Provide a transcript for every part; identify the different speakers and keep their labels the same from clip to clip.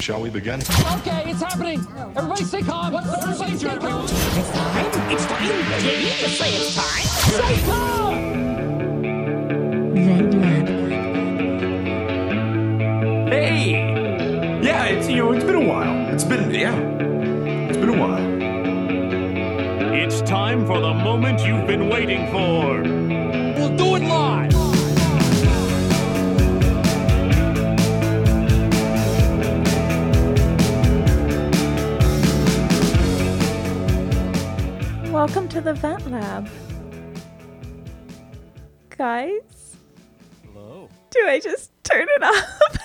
Speaker 1: Shall we begin?
Speaker 2: Okay, it's happening. Everybody stay calm. Everybody's gonna be.
Speaker 3: It's time. It's time. Did you just say it's time?
Speaker 2: Stay calm.
Speaker 4: Hey! Yeah, it's you know, it's been a while. It's been yeah. It's been a while.
Speaker 5: It's time for the moment you've been waiting for.
Speaker 6: Welcome to the Vent Lab. Guys? Hello. Do I just turn it off?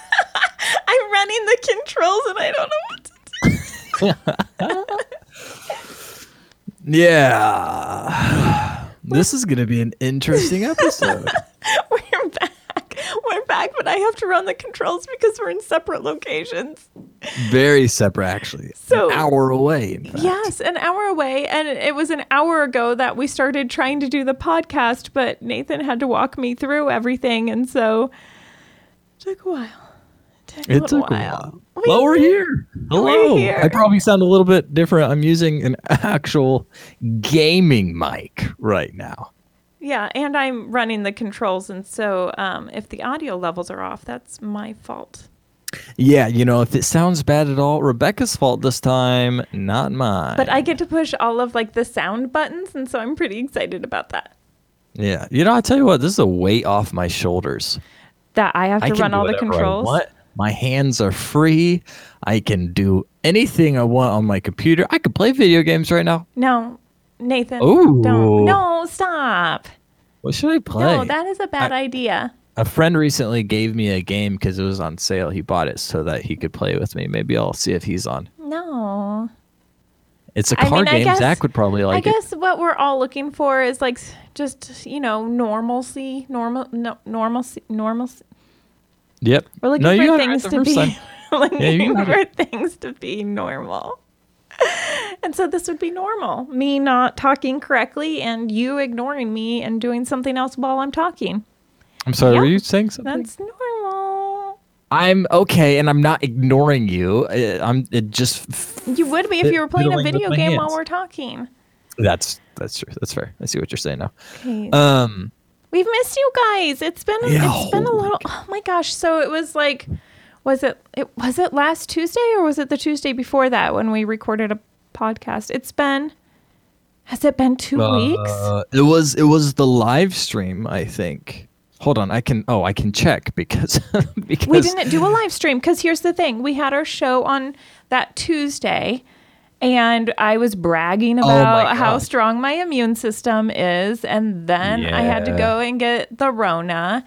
Speaker 6: I'm running the controls and I don't know what to do.
Speaker 7: Yeah. This is going to be an interesting episode.
Speaker 6: We're back. We're back, but I have to run the controls because we're in separate locations.
Speaker 7: Very separate, actually.
Speaker 6: So-
Speaker 7: an hour away.
Speaker 6: Yes, an hour away. And it was an hour ago that we started trying to do the podcast, but Nathan had to walk me through everything. And so it took a while. It took a
Speaker 7: It
Speaker 6: little
Speaker 7: took a
Speaker 6: while.
Speaker 7: while. Well, we're here. Hello.
Speaker 6: here.
Speaker 7: I probably sound a little bit different. I'm using an actual gaming mic right now.
Speaker 6: Yeah, and I'm running the controls. And so um, if the audio levels are off, that's my fault.
Speaker 7: Yeah, you know, if it sounds bad at all, Rebecca's fault this time, not mine.
Speaker 6: But I get to push all of like the sound buttons. And so I'm pretty excited about that.
Speaker 7: yeah, you know, I tell you what, this is a weight off my shoulders.
Speaker 6: That I have to
Speaker 7: can
Speaker 6: run all the
Speaker 7: I
Speaker 6: controls.
Speaker 7: want. My hands are free. I can do anything I want on my computer. I could play video games right now.
Speaker 6: No, Nathan.
Speaker 7: Ooh.
Speaker 6: Don't. No, stop.
Speaker 7: What should I play?
Speaker 6: No, that is a bad idea.
Speaker 7: a friend recently gave me a game because it was on sale. He bought it so that he could play with me. Maybe I'll see if he's on.
Speaker 6: No.
Speaker 7: It's a card
Speaker 6: mean,
Speaker 7: game.
Speaker 6: guess-
Speaker 7: Zach would probably like
Speaker 6: I
Speaker 7: it.
Speaker 6: guess what we're all looking for is like just, you know, normalcy, normal, no, normalcy, normalcy.
Speaker 7: Yep.
Speaker 6: We're looking
Speaker 7: no,
Speaker 6: for
Speaker 7: it
Speaker 6: things to be,
Speaker 7: Yeah, you
Speaker 6: for things to be normal. and so this would be normal. Me not talking correctly and you ignoring me and doing something else while I'm talking.
Speaker 7: I'm sorry. Were you saying something?
Speaker 6: That's normal.
Speaker 7: I'm okay, and I'm not ignoring you. Uh, I'm it just.
Speaker 6: You would be if you were playing a video game while we're talking.
Speaker 7: That's that's true. That's fair. I see what you're saying now.
Speaker 6: Okay.
Speaker 7: Um.
Speaker 6: We've missed you guys. It's been
Speaker 7: Yeah,
Speaker 6: it's been a
Speaker 7: holy
Speaker 6: little oh my gosh. So it was like was it it was it last Tuesday or was it the Tuesday before that when we recorded a podcast? It's been has it been 2 weeks?
Speaker 7: Uh, it was it was the live stream. I think. Hold on. I can. Oh, I can check because because
Speaker 6: We didn't do a live stream cuz here's the thing. We had our show on that Tuesday and I was bragging
Speaker 7: Oh
Speaker 6: about how strong my immune system is and then I had to go and get the rona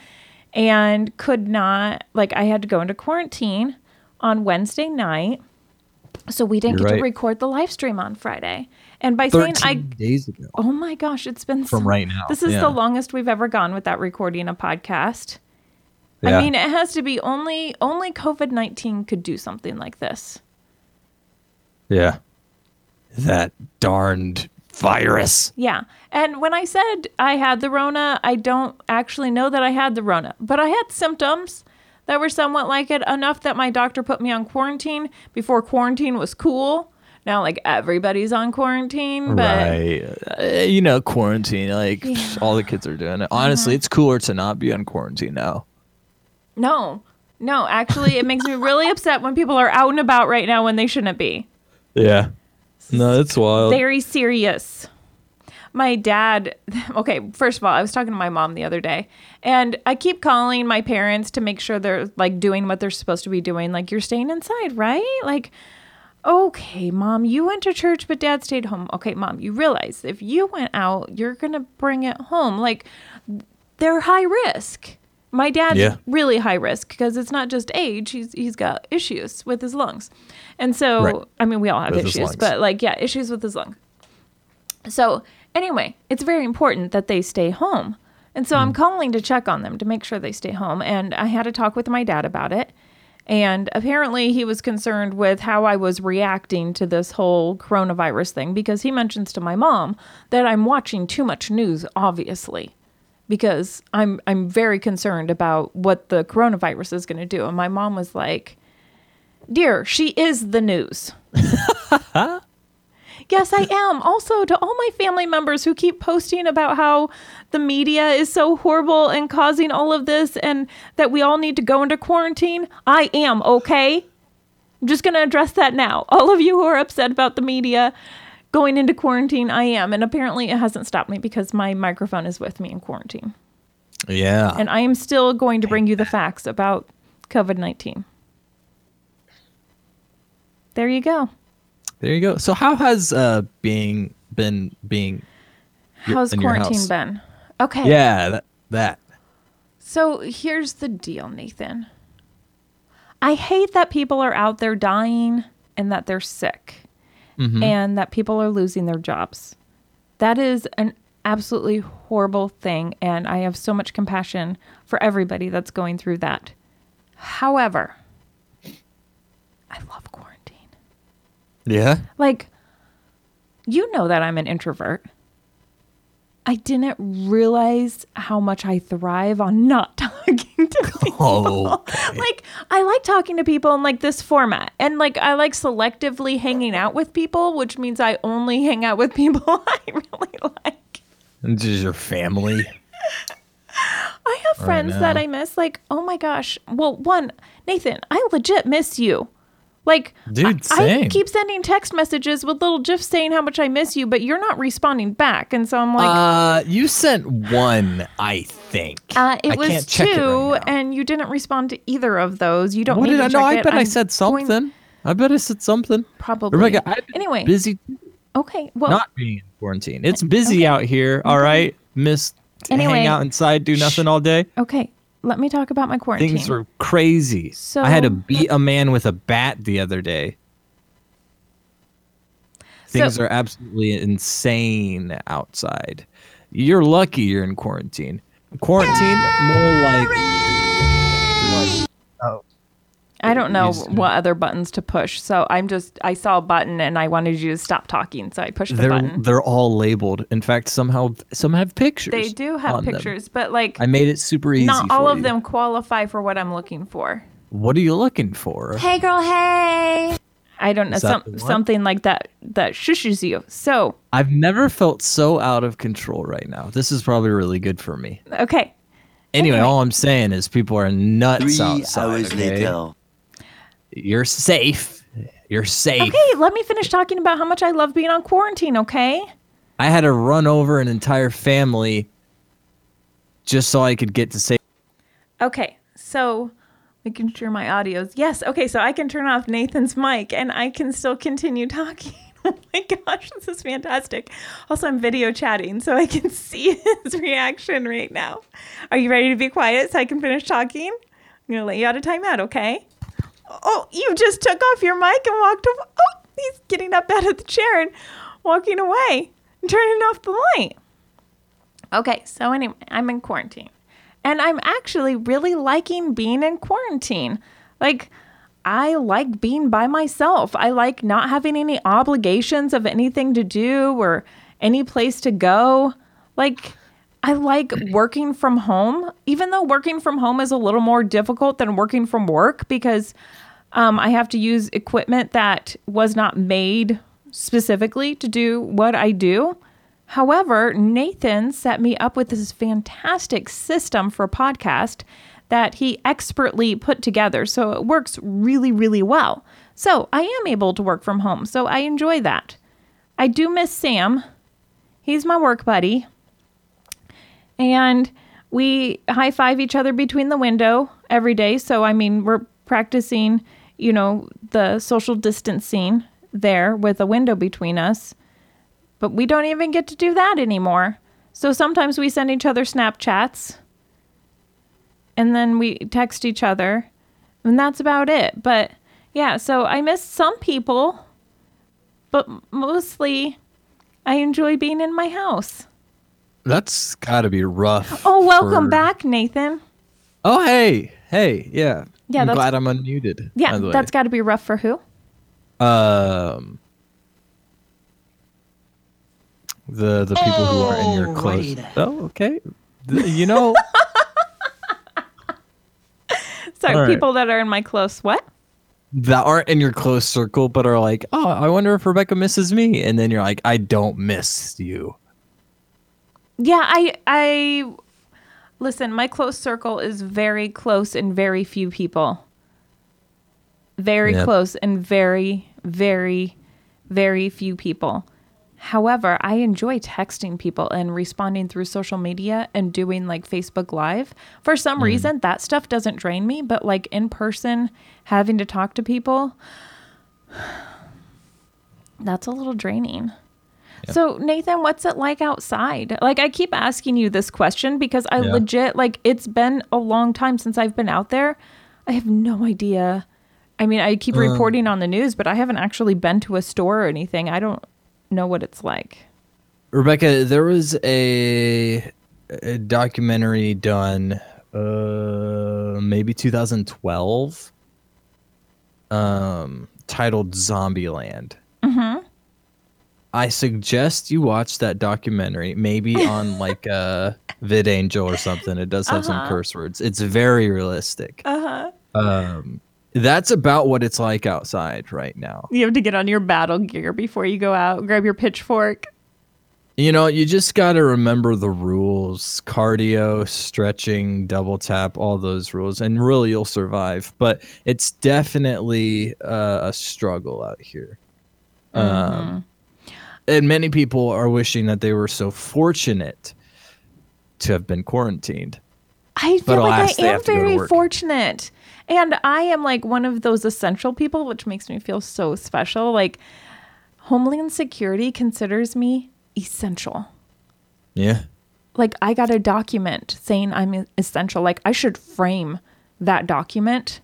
Speaker 6: and could not like I had to go into quarantine on Wednesday night. So we didn't
Speaker 7: You're
Speaker 6: get
Speaker 7: right.
Speaker 6: to record the live stream on Friday. And by saying I
Speaker 7: days ago.
Speaker 6: Oh my gosh, it's been
Speaker 7: From
Speaker 6: so-
Speaker 7: right now,
Speaker 6: This is
Speaker 7: yeah.
Speaker 6: the longest we've ever gone without recording a podcast.
Speaker 7: Yeah.
Speaker 6: I mean, it has to be only only COVID nineteen could do something like this.
Speaker 7: Yeah. That darned virus.
Speaker 6: Yeah. And when I said I had the Rona, I don't actually know that I had the Rona, but I had symptoms that were somewhat like it enough that my doctor put me on quarantine before quarantine was cool. Now, like everybody's on quarantine, but
Speaker 7: right. Uh, you know, quarantine. Like
Speaker 6: Yeah.
Speaker 7: All the kids are doing it. Honestly, it's cooler to not be on quarantine now.
Speaker 6: no, no, actually, it makes me really upset when people are out and about right now when they shouldn't be.
Speaker 7: Yeah. No, it's wild.
Speaker 6: very serious. My dad, okay, first of all, I was talking to my mom the other day, and I keep calling my parents to make sure they're like doing what they're supposed to be doing. Like, you're staying inside, right? Like, okay, mom, you went to church, but dad stayed home. Okay, mom, you realize if you went out, you're going to bring it home. Like, they're high risk. My dad's
Speaker 7: Yeah.
Speaker 6: really high risk because it's not just age; he's he's got issues with his lungs, and so
Speaker 7: Right.
Speaker 6: I mean we all have
Speaker 7: With
Speaker 6: issues, but like yeah, issues with his lung. So anyway, it's very important that they stay home, and so
Speaker 7: Mm.
Speaker 6: I'm calling to check on them to make sure they stay home. And I had a talk with my dad about it, and apparently he was concerned with how I was reacting to this whole coronavirus thing because he mentions to my mom that I'm watching too much news, obviously because I'm I'm very concerned about what the coronavirus is going to do. And my mom was like, Dear, she is the news. yes, I am. Also, to all my family members who keep posting about how the media is so horrible and causing all of this and that we all need to go into quarantine, I am, okay? I'm just going to address that now. All of you who are upset about the media going into quarantine, I am. And apparently, it hasn't stopped me because my microphone is with me in quarantine.
Speaker 7: Yeah.
Speaker 6: And I am still going to bring you the facts about COVID 19. There you go.
Speaker 7: there you go. So how has uh being been being
Speaker 6: How's quarantine been? Okay.
Speaker 7: Yeah, that, that.
Speaker 6: So here's the deal, Nathan. I hate that people are out there dying and that they're sick Mm-hmm. and that people are losing their jobs. That is an absolutely horrible thing. And I have so much compassion for everybody that's going through that. However, I love quarantine.
Speaker 7: Yeah.
Speaker 6: Like, you know that I'm an introvert. I didn't realize how much I thrive on not talking to people.
Speaker 7: Oh.
Speaker 6: Like, I like talking to people in like this format. And like, I like selectively hanging out with people, which means I only hang out with people I really like.
Speaker 7: This is your family.
Speaker 6: I have friends that. I miss. Like, oh my gosh. Well, one, Nathan, I legit miss you. Like,
Speaker 7: Dude,
Speaker 6: I, I keep sending text messages with little gifs saying how much I miss you, but you're not responding back. And so I'm like,
Speaker 7: Uh, you sent one, I think.
Speaker 6: uh, it
Speaker 7: I
Speaker 6: was
Speaker 7: can't check it
Speaker 6: two,
Speaker 7: right
Speaker 6: and you didn't respond to either of those. You don't
Speaker 7: What
Speaker 6: need
Speaker 7: did
Speaker 6: to
Speaker 7: I know? I bet i
Speaker 6: I'm
Speaker 7: said
Speaker 6: going-
Speaker 7: something. I bet I said something.
Speaker 6: Probably.
Speaker 7: Rebecca, been
Speaker 6: Anyway.
Speaker 7: busy
Speaker 6: Okay. Well,
Speaker 7: not being in quarantine. It's busy out here. All right, Miss.
Speaker 6: Anyway.
Speaker 7: hang out inside, do nothing all day.
Speaker 6: okay. Let me talk about my quarantine.
Speaker 7: Things were crazy.
Speaker 6: So-
Speaker 7: I had to beat a man with a bat the other day. Things
Speaker 6: So-
Speaker 7: are absolutely insane outside. You're lucky you're in quarantine. Quarantine, more like.
Speaker 6: I don't know
Speaker 7: Used
Speaker 6: what other buttons to push. So I'm just, I saw a button and I wanted you to stop talking. So I pushed the
Speaker 7: They're
Speaker 6: button.
Speaker 7: they're all labeled. In fact, somehow some have pictures.
Speaker 6: They do have
Speaker 7: on them.
Speaker 6: pictures, but like
Speaker 7: I made it super easy.
Speaker 6: not all
Speaker 7: for
Speaker 6: of
Speaker 7: you.
Speaker 6: them qualify for what I'm looking for.
Speaker 7: What are you looking for?
Speaker 3: Hey, girl, hey.
Speaker 6: I don't know some, something like that that shushes you. So
Speaker 7: I've never felt so out of control right now. This is probably really good for me.
Speaker 6: okay,
Speaker 7: Anyway,
Speaker 6: Anyway.
Speaker 7: all I'm saying is people are nuts
Speaker 1: Three
Speaker 7: outside.
Speaker 1: hours
Speaker 7: okay?
Speaker 1: later.
Speaker 7: You're safe. You're safe.
Speaker 6: okay. Let me finish talking about how much I love being on quarantine. Okay.
Speaker 7: I had to run over an entire family just so I could get to say.
Speaker 6: Okay, so making sure my audio's yes. Okay, so I can turn off Nathan's mic and I can still continue talking. Oh my gosh, this is fantastic. Also, I'm video chatting, so I can see his reaction right now. Are you ready to be quiet so I can finish talking? I'm gonna let you out of timeout, okay? Oh, you just took off your mic and walked away. Oh, he's getting up out of the chair and walking away and turning off the light. Okay, so anyway, I'm in quarantine. And I'm actually really liking being in quarantine. Like, I like being by myself. I like not having any obligations of anything to do or any place to go. Like, I like working from home, even though working from home is a little more difficult than working from work because um, I have to use equipment that was not made specifically to do what I do. However, Nathan set me up with this fantastic system for podcast that he expertly put together. So it works really, really well. So I am able to work from home. So I enjoy that. I do miss Sam. He's my work buddy. And we high five each other between the window every day. So, I mean, we're practicing, you know, the social distancing there with a window between us. But we don't even get to do that anymore. So sometimes we send each other Snapchats and then we text each other, and that's about it. But yeah, so I miss some people, but mostly I enjoy being in my house.
Speaker 7: That's got to be rough.
Speaker 6: Oh, welcome
Speaker 7: for-
Speaker 6: back, Nathan.
Speaker 7: Oh, hey, hey, yeah.
Speaker 6: Yeah,
Speaker 7: I'm glad I'm unmuted.
Speaker 6: Yeah,
Speaker 7: by the way.
Speaker 6: that's got to be rough for who?
Speaker 7: um the the people who are in your close.
Speaker 1: Alright.
Speaker 7: Oh, okay. Th- You know,
Speaker 6: Sorry,
Speaker 7: All right.
Speaker 6: people that are in my close what?
Speaker 7: that aren't in your close circle, but are like, oh, I wonder if Rebecca misses me, and then you're like, I don't miss you.
Speaker 6: Yeah, I I listen, my close circle is very close and very few people. Very
Speaker 7: Yep.
Speaker 6: close and very very very few people. However, I enjoy texting people and responding through social media and doing like Facebook Live. For some mm. reason, that stuff doesn't drain me, but like in person, having to talk to people, that's a little draining. So, Nathan, what's it like outside? Like, I keep asking you this question because I
Speaker 7: Yeah.
Speaker 6: legit, like, it's been a long time since I've been out there. I have no idea. I mean, I keep reporting on the news, but I haven't actually been to a store or anything. I don't know what it's like.
Speaker 7: Rebecca, there was a, a documentary done, uh, maybe 2012, um, titled Zombieland. Mm-hmm. I suggest you watch that documentary, maybe on like a VidAngel or something. It does have some curse words. It's very realistic. Uh-huh. Um, that's about what it's like outside right now.
Speaker 6: You have to get on your battle gear before you go out, grab your pitchfork.
Speaker 7: You know, you just got to remember the rules cardio, stretching, double tap, all those rules, and really you'll survive. But it's definitely uh, a struggle out here. Um, and many people are wishing that they were so fortunate to have been quarantined.
Speaker 6: I
Speaker 7: But
Speaker 6: feel like I am
Speaker 7: have to to
Speaker 6: very fortunate. And I am like one of those essential people, which makes me feel so special. Like Homeland Security considers me essential.
Speaker 7: Yeah.
Speaker 6: Like I got a document saying I'm essential. Like I should frame that document.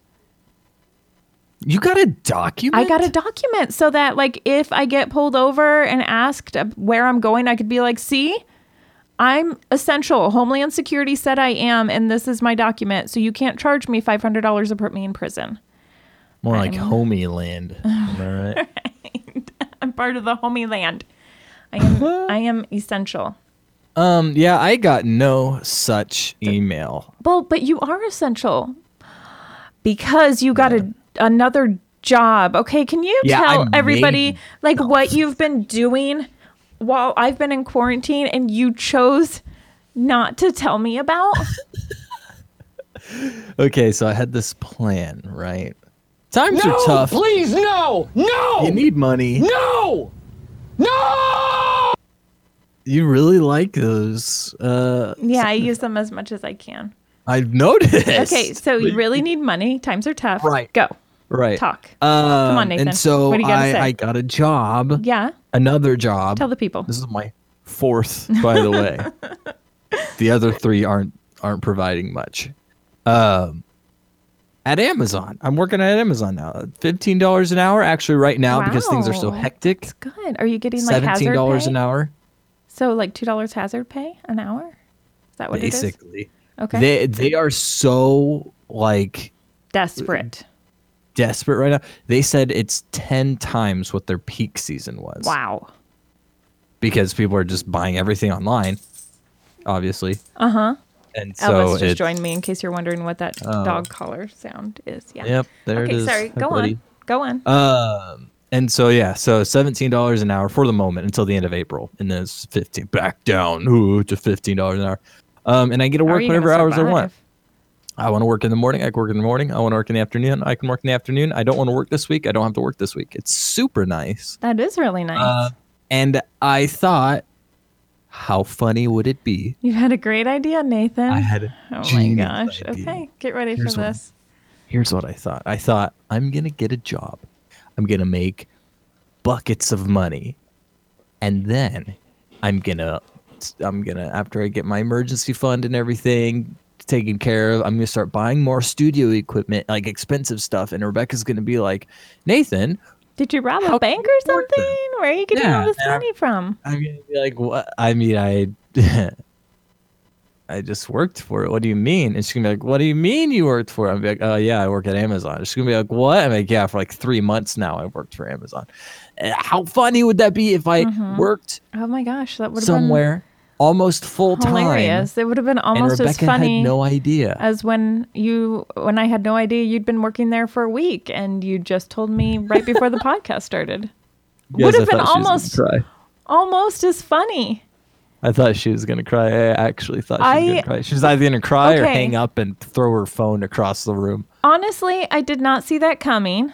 Speaker 7: You got a document?
Speaker 6: I got a document so that like if I get pulled over and asked where I'm going, I could be like, "See? I'm essential. Homeland Security said I am and this is my document. So you can't charge me $500 to put me in prison."
Speaker 7: More like homie land. Am I right?
Speaker 6: I'm part of the homie land. I am I am essential.
Speaker 7: um, yeah, I got no such email.
Speaker 6: Well, but you are essential because you got a another job. Okay, can you
Speaker 7: Yeah,
Speaker 6: tell
Speaker 7: I
Speaker 6: everybody
Speaker 7: made-
Speaker 6: like what you've been doing while I've been in quarantine and you chose not to tell me about?
Speaker 7: Okay, so I had this plan, right? Times
Speaker 2: No,
Speaker 7: are tough.
Speaker 2: please, no, no,
Speaker 7: You need money.
Speaker 2: no, no.
Speaker 7: You really like those. Uh,
Speaker 6: yeah, I use them as much as I can.
Speaker 7: I've noticed.
Speaker 6: Okay, so you really need money. Times are tough.
Speaker 7: Right.
Speaker 6: Go.
Speaker 7: Right.
Speaker 6: Talk.
Speaker 7: Um,
Speaker 6: on, Nathan.
Speaker 7: And so
Speaker 6: What do you gotta
Speaker 7: I,
Speaker 6: say?
Speaker 7: I got a job,
Speaker 6: Yeah.
Speaker 7: another job.
Speaker 6: Tell the people.
Speaker 7: This is my fourth, by the way. the other three aren't aren't providing much. Um, at Amazon, I'm working at Amazon now. Fifteen dollars an hour, actually, right now because things are so
Speaker 6: hectic.
Speaker 7: hectic.
Speaker 6: Good. Are you getting like
Speaker 7: Seventeen dollars an hour,
Speaker 6: So like two dollars hazard pay an hour? Is that what it is?
Speaker 7: basically.
Speaker 6: Okay.
Speaker 7: They they are so like
Speaker 6: Desperate.
Speaker 7: Desperate right now. They said it's ten times what their peak season was.
Speaker 6: Wow.
Speaker 7: Because people are just buying everything online, obviously.
Speaker 6: Uh huh.
Speaker 7: And so
Speaker 6: Elvis just joined me in case you're wondering what that dog collar sound is. Yeah.
Speaker 7: Yep, there
Speaker 6: okay,
Speaker 7: it is.
Speaker 6: sorry. Go on. Go on.
Speaker 7: Um, and so yeah, so seventeen dollars an hour for the moment until the end of April, and then it's fifteen back down ooh, to fifteen dollars an hour. Um, and I get to work whatever hours I want. I want to work in the morning. I can work in the morning. I want to work in the afternoon. I can work in the afternoon. I don't want to work this week. I don't have to work this week. It's super nice.
Speaker 6: That is really nice.
Speaker 7: Uh, and I thought, how funny would it be?
Speaker 6: you had a great idea, Nathan.
Speaker 7: I had a
Speaker 6: oh my gosh.
Speaker 7: idea.
Speaker 6: Okay, get ready
Speaker 7: Here's
Speaker 6: for
Speaker 7: one.
Speaker 6: this.
Speaker 7: here's what I thought. I thought I'm gonna get a job. I'm gonna make buckets of money, and then I'm gonna I'm gonna after I get my emergency fund and everything taken care of, I'm gonna start buying more studio equipment, like expensive stuff. And Rebecca's gonna be like, Nathan,
Speaker 6: Did you rob a bank or something? Where are you getting
Speaker 7: Yeah,
Speaker 6: all this
Speaker 7: I'm-
Speaker 6: money from?
Speaker 7: I'm gonna be like, what? I mean, I. I just worked for it. What do you mean? And she's gonna be like, "What do you mean you worked for it?" I'm like, "Oh yeah, I work at Amazon." She's gonna be like, "What?" I'm like, "Yeah, for like three months now, I worked for Amazon." Uh, How funny would that be if I
Speaker 6: Mm-hmm.
Speaker 7: worked
Speaker 6: Oh my gosh, that would
Speaker 7: somewhere almost full time.
Speaker 6: Hilarious. It would have been almost
Speaker 7: Rebecca
Speaker 6: as funny I
Speaker 7: had no idea.
Speaker 6: as when you when I had no idea you'd been working there for a week and you just told me right before the podcast started.
Speaker 7: Yes,
Speaker 6: would
Speaker 7: I
Speaker 6: have been
Speaker 7: thought she was gonna
Speaker 6: almost
Speaker 7: cry.
Speaker 6: almost as funny.
Speaker 7: I thought she was gonna cry. I actually thought she was
Speaker 6: I-
Speaker 7: gonna cry. She was either gonna cry or hang up and throw her phone across the room.
Speaker 6: Honestly, I did not see that coming.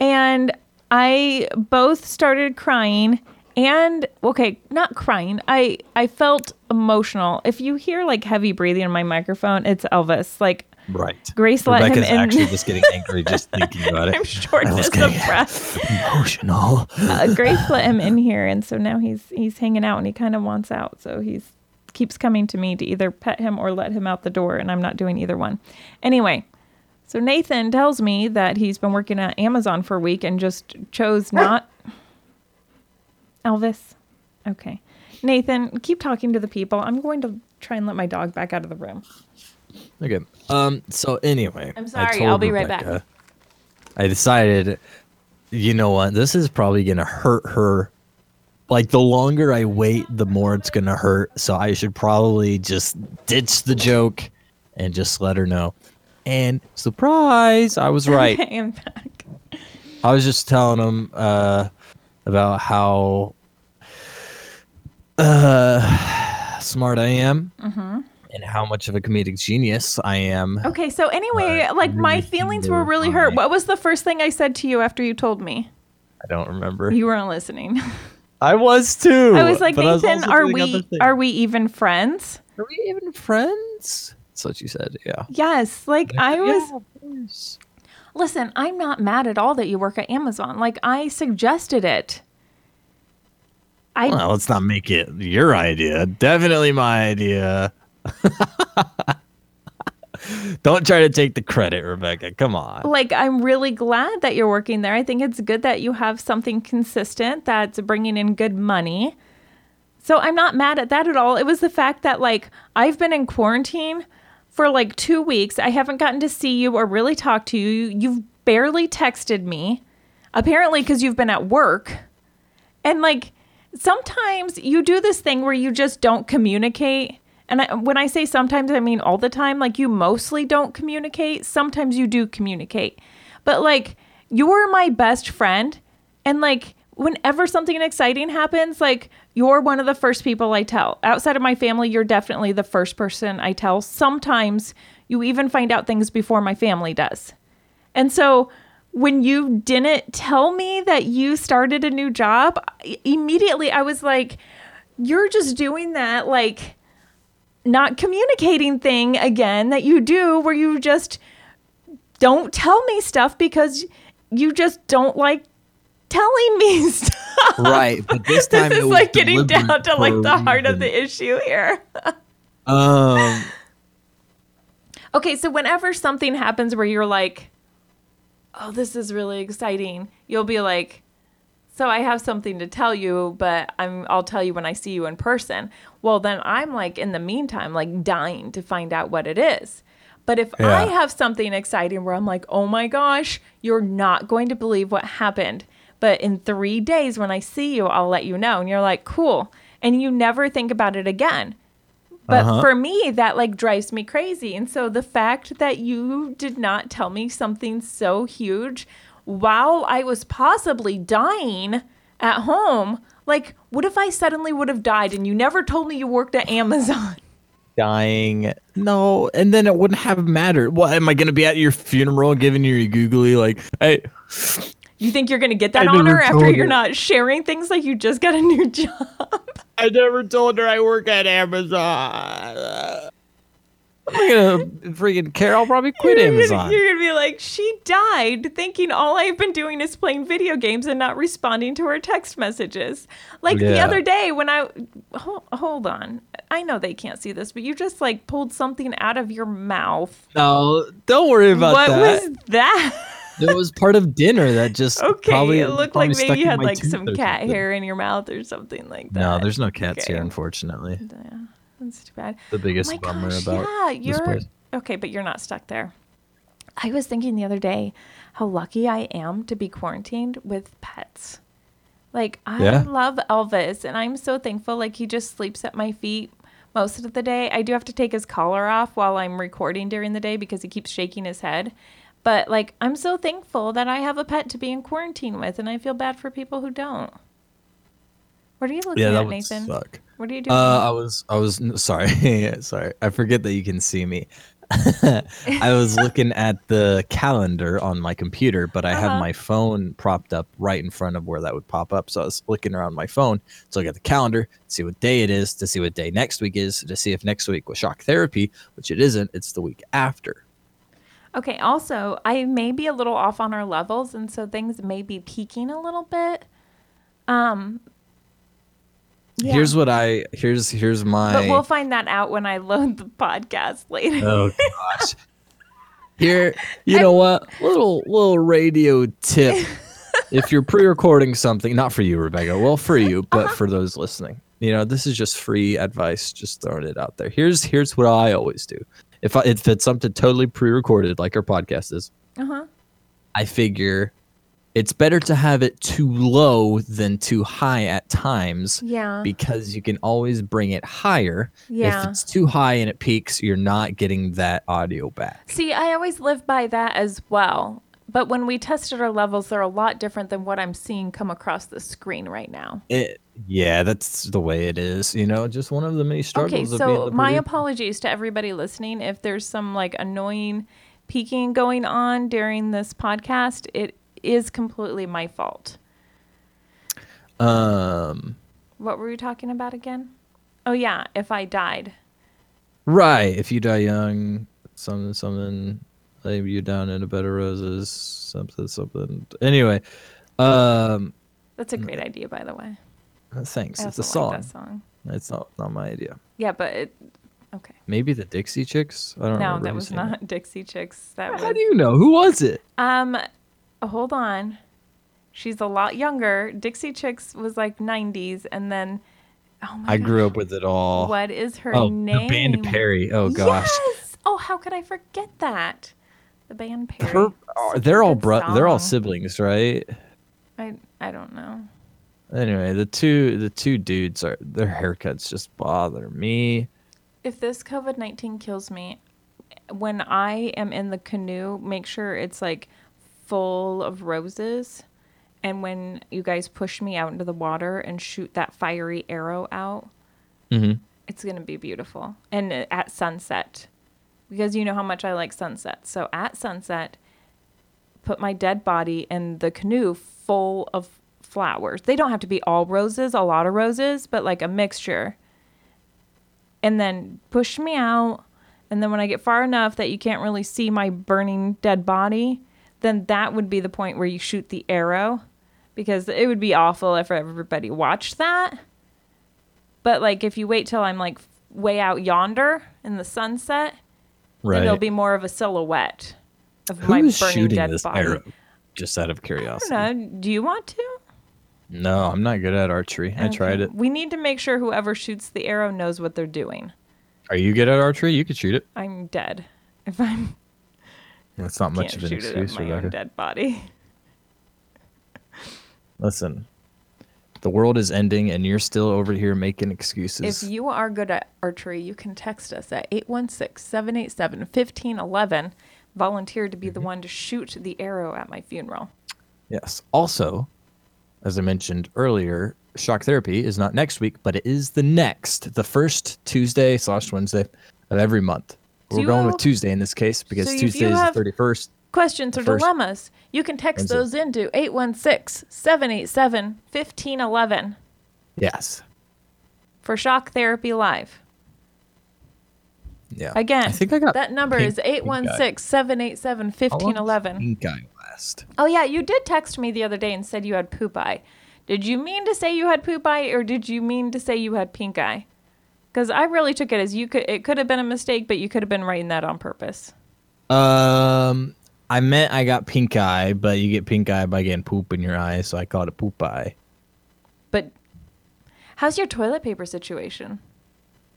Speaker 6: And I both started crying and okay, not crying. I I felt emotional. If you hear like heavy breathing in my microphone, it's Elvis. Like
Speaker 7: Right.
Speaker 6: Grace let him in.
Speaker 7: actually just getting angry just thinking about it.
Speaker 6: I'm shortness of
Speaker 7: getting-
Speaker 6: breath.
Speaker 7: Emotional.
Speaker 6: uh, Grace let him in here, and so now he's he's hanging out, and he kind of wants out. So he's keeps coming to me to either pet him or let him out the door, and I'm not doing either one. Anyway, so Nathan tells me that he's been working at Amazon for a week and just chose not. Elvis, okay, Nathan, keep talking to the people. I'm going to try and let my dog back out of the room.
Speaker 7: Okay. Um. So anyway,
Speaker 6: I'm sorry, I'll be right back.
Speaker 7: I decided, you know what? This is probably gonna hurt her. Like the longer I wait, the more it's gonna hurt. So I should probably just ditch the joke and just let her know. And surprise, I was right.
Speaker 6: I am back.
Speaker 7: I was just telling him uh, about how uh, smart I am
Speaker 6: Mm-hmm.
Speaker 7: and how much of a comedic genius I am.
Speaker 6: Okay, so anyway,
Speaker 7: Uh,
Speaker 6: like my feelings were really hurt. What was the first thing I said to you after you told me?
Speaker 7: I don't remember.
Speaker 6: You weren't listening.
Speaker 7: I was too.
Speaker 6: I was like,
Speaker 7: I was
Speaker 6: Nathan, are we are we even friends?
Speaker 7: Are we even friends? That's what you said. Yeah.
Speaker 6: Yes. Like I was
Speaker 7: Yeah.
Speaker 6: Listen, I'm not mad at all that you work at Amazon. Like I suggested it. I
Speaker 7: Well, let's not make it your idea. Definitely my idea. Don't try to take the credit, Rebecca. Come on.
Speaker 6: like I'm really glad that you're working there. I think it's good that you have something consistent that's bringing in good money. So I'm not mad at that at all. It was the fact that like I've been in quarantine for like 2 weeks. I haven't gotten to see you or really talk to you. You've barely texted me. Apparently cuz you've been at work. And like sometimes you do this thing where you just don't communicate. And I, when I say sometimes, I mean all the time. Like you mostly don't communicate. Sometimes you do communicate. But like you're my best friend. And like whenever something exciting happens, like you're one of the first people I tell. Outside of my family, you're definitely the first person I tell. Sometimes you even find out things before my family does. And so when you didn't tell me that you started a new job, immediately I was like, you're just doing that like not communicating thing again that you do where you just don't tell me stuff because you just don't like telling me stuff.
Speaker 7: Right, but this time
Speaker 6: This is like getting down to like the heart of the issue here.
Speaker 7: Um,
Speaker 6: Okay, so whenever something happens where you're like, oh, this is really exciting, you'll be like, so I have something to tell you, but I'm I'll tell you when I see you in person. Well, then I'm like in the meantime like dying to find out what it is. But if I have something exciting where I'm like, "Oh my gosh, you're not going to believe what happened." But in 3 days when I see you, I'll let you know. And you're like, "Cool." And you never think about it again. But
Speaker 7: Uh-huh.
Speaker 6: for me, that like drives me crazy. And so the fact that you did not tell me something so huge while I was possibly dying at home, like, what if I suddenly would have died and you never told me you worked at Amazon?
Speaker 7: dying. No, and then it wouldn't have mattered. What am I going to be at your funeral giving you your googly like, hey,
Speaker 6: You think you're going to get that
Speaker 7: I
Speaker 6: honor after
Speaker 7: told
Speaker 6: you're
Speaker 7: her.
Speaker 6: not sharing things like you just got a new job?
Speaker 7: I never told her I work at Amazon. I'm gonna freaking care. I'll probably quit
Speaker 6: You're gonna-
Speaker 7: Amazon.
Speaker 6: You're going to be like, she died thinking all I've been doing is playing video games and not responding to her text messages. Like the other day when I, hold, hold on. I know they can't see this, but you just like pulled something out of your mouth.
Speaker 7: No, don't worry about
Speaker 6: what
Speaker 7: that.
Speaker 6: What was that?
Speaker 7: it was part of dinner that just
Speaker 6: okay,
Speaker 7: probably
Speaker 6: it looked like maybe you had like some cat
Speaker 7: something.
Speaker 6: hair in your mouth or something like that.
Speaker 7: No, there's no cats here,
Speaker 6: Okay.
Speaker 7: unfortunately.
Speaker 6: That's too bad.
Speaker 7: The biggest
Speaker 6: oh
Speaker 7: bummer
Speaker 6: gosh,
Speaker 7: about
Speaker 6: yeah,
Speaker 7: this
Speaker 6: you're
Speaker 7: place.
Speaker 6: okay, but you're not stuck there. I was thinking the other day how lucky I am to be quarantined with pets. Like I
Speaker 7: Yeah.
Speaker 6: love Elvis and I'm so thankful like he just sleeps at my feet most of the day. I do have to take his collar off while I'm recording during the day because he keeps shaking his head. But like I'm so thankful that I have a pet to be in quarantine with and I feel bad for people who don't. What are you looking
Speaker 7: Yeah, that
Speaker 6: at,
Speaker 7: would
Speaker 6: Nathan?
Speaker 7: suck.
Speaker 6: What are you doing?
Speaker 7: Uh, I was, I was sorry, sorry. I forget that you can see me. I was looking at the calendar on my computer, but I
Speaker 6: Uh-huh.
Speaker 7: have my phone propped up right in front of where that would pop up. So I was looking around my phone to look at the calendar, see what day it is, to see what day next week is, to see if next week was shock therapy, which it isn't. It's the week after.
Speaker 6: Okay, also, I may be a little off on our levels, and so things may be peaking a little bit. Um, yeah.
Speaker 7: Here's what I here's here's my.
Speaker 6: but we'll find that out when I load the podcast later.
Speaker 7: Oh gosh. Here, you know what? Little little radio tip. if you're pre-recording something, not for you, Rebecca. Well, for you, but for those listening. You know, this is just free advice, just throwing it out there. Here's here's what I always do. If I, if it's something totally pre-recorded like our podcast is,
Speaker 6: Uh-huh.
Speaker 7: I figure it's better to have it too low than too high at times
Speaker 6: Yeah.
Speaker 7: because you can always bring it higher.
Speaker 6: Yeah.
Speaker 7: If it's too high and it peaks, you're not getting that audio back.
Speaker 6: See, I always live by that as well. But when we tested our levels, they're a lot different than what I'm seeing come across the screen right now.
Speaker 7: It, yeah, that's the way it is. You know, just one of the many struggles.
Speaker 6: Okay,
Speaker 7: of being
Speaker 6: so my apologies to everybody listening. If there's some like annoying peaking going on during this podcast, it is completely my fault.
Speaker 7: Um,
Speaker 6: What were we talking about again? Oh yeah, if I died.
Speaker 7: right. If you die young, something, something, lay you down in a bed of roses, something, something. Anyway, um,
Speaker 6: That's a great idea, by the way.
Speaker 7: Thanks.
Speaker 6: I
Speaker 7: It's a song.
Speaker 6: like that song.
Speaker 7: It's not not my idea.
Speaker 6: Yeah, but it, okay.
Speaker 7: Maybe the Dixie Chicks. I don't
Speaker 6: know.
Speaker 7: No,
Speaker 6: that was
Speaker 7: sang it.
Speaker 6: not Dixie Chicks. That
Speaker 7: How
Speaker 6: was
Speaker 7: do you know? Who was it?
Speaker 6: um. Hold on, she's a lot younger. Dixie Chicks was like '90s, and then oh my
Speaker 7: I
Speaker 6: gosh,
Speaker 7: grew up with it all.
Speaker 6: What is her
Speaker 7: Oh,
Speaker 6: name?
Speaker 7: the band Perry. Oh gosh.
Speaker 6: Yes. Oh, how could I forget that? The band Perry.
Speaker 7: Her, they're all bro- they're all siblings, right?
Speaker 6: I I don't know.
Speaker 7: Anyway, the two the two dudes are their haircuts just bother me.
Speaker 6: If this COVID nineteen kills me, when I am in the canoe, make sure it's like full of roses. And when you guys push me out into the water and shoot that fiery arrow out,
Speaker 7: Mhm.
Speaker 6: it's gonna be beautiful. And at sunset, because you know how much I like sunset. So at sunset, put my dead body in the canoe full of flowers. They don't have to be all roses, a lot of roses, but like a mixture. And then push me out. And then when I get far enough that you can't really see my burning dead body, then that would be the point where you shoot the arrow because it would be awful if everybody watched that. But like if you wait till I'm like way out yonder in the sunset,
Speaker 7: Right.
Speaker 6: then there'll be more of a silhouette of my
Speaker 7: Who's
Speaker 6: burning
Speaker 7: shooting
Speaker 6: dead
Speaker 7: this
Speaker 6: body.
Speaker 7: arrow? Just out of curiosity.
Speaker 6: I don't know. Do you want to?
Speaker 7: No, I'm not good at archery. I tried it.
Speaker 6: We need to make sure whoever shoots the arrow knows what they're doing.
Speaker 7: Are you good at archery? You could shoot it.
Speaker 6: I'm dead. If I'm
Speaker 7: That's not much of an
Speaker 6: shoot it at
Speaker 7: excuse,
Speaker 6: my own dead body.
Speaker 7: Listen, the world is ending, and you're still over here making excuses.
Speaker 6: If you are good at archery, you can text us at 816 787 1511. Volunteer to be
Speaker 7: Mm-hmm.
Speaker 6: the one to shoot the arrow at my funeral.
Speaker 7: Yes. Also, as I mentioned earlier, shock therapy is not next week, but it is the next, the first Tuesday slash Wednesday of every month. We're
Speaker 6: you
Speaker 7: going with Tuesday in this case because
Speaker 6: so
Speaker 7: Tuesday is the 31st.
Speaker 6: Questions or dilemmas, you can text
Speaker 7: Wednesday.
Speaker 6: those into 816 787 1511
Speaker 7: Yes.
Speaker 6: for Shock Therapy Live.
Speaker 7: Yeah.
Speaker 6: Again,
Speaker 7: I think I got
Speaker 6: that number
Speaker 7: pink-
Speaker 6: is
Speaker 7: pink eye.
Speaker 6: 816 787
Speaker 7: How long does
Speaker 6: 1511.
Speaker 7: Pink.
Speaker 6: Oh, yeah, you did text me the other day and said you had poop eye. Did you mean to say you had poop eye or did you mean to say you had pink eye? Because I really took it as you could, it could have been a mistake, but you could have been writing that on purpose.
Speaker 7: Um, I meant I got pink eye, but you get pink eye by getting poop in your eye, so I called it poop eye.
Speaker 6: But how's your toilet paper situation?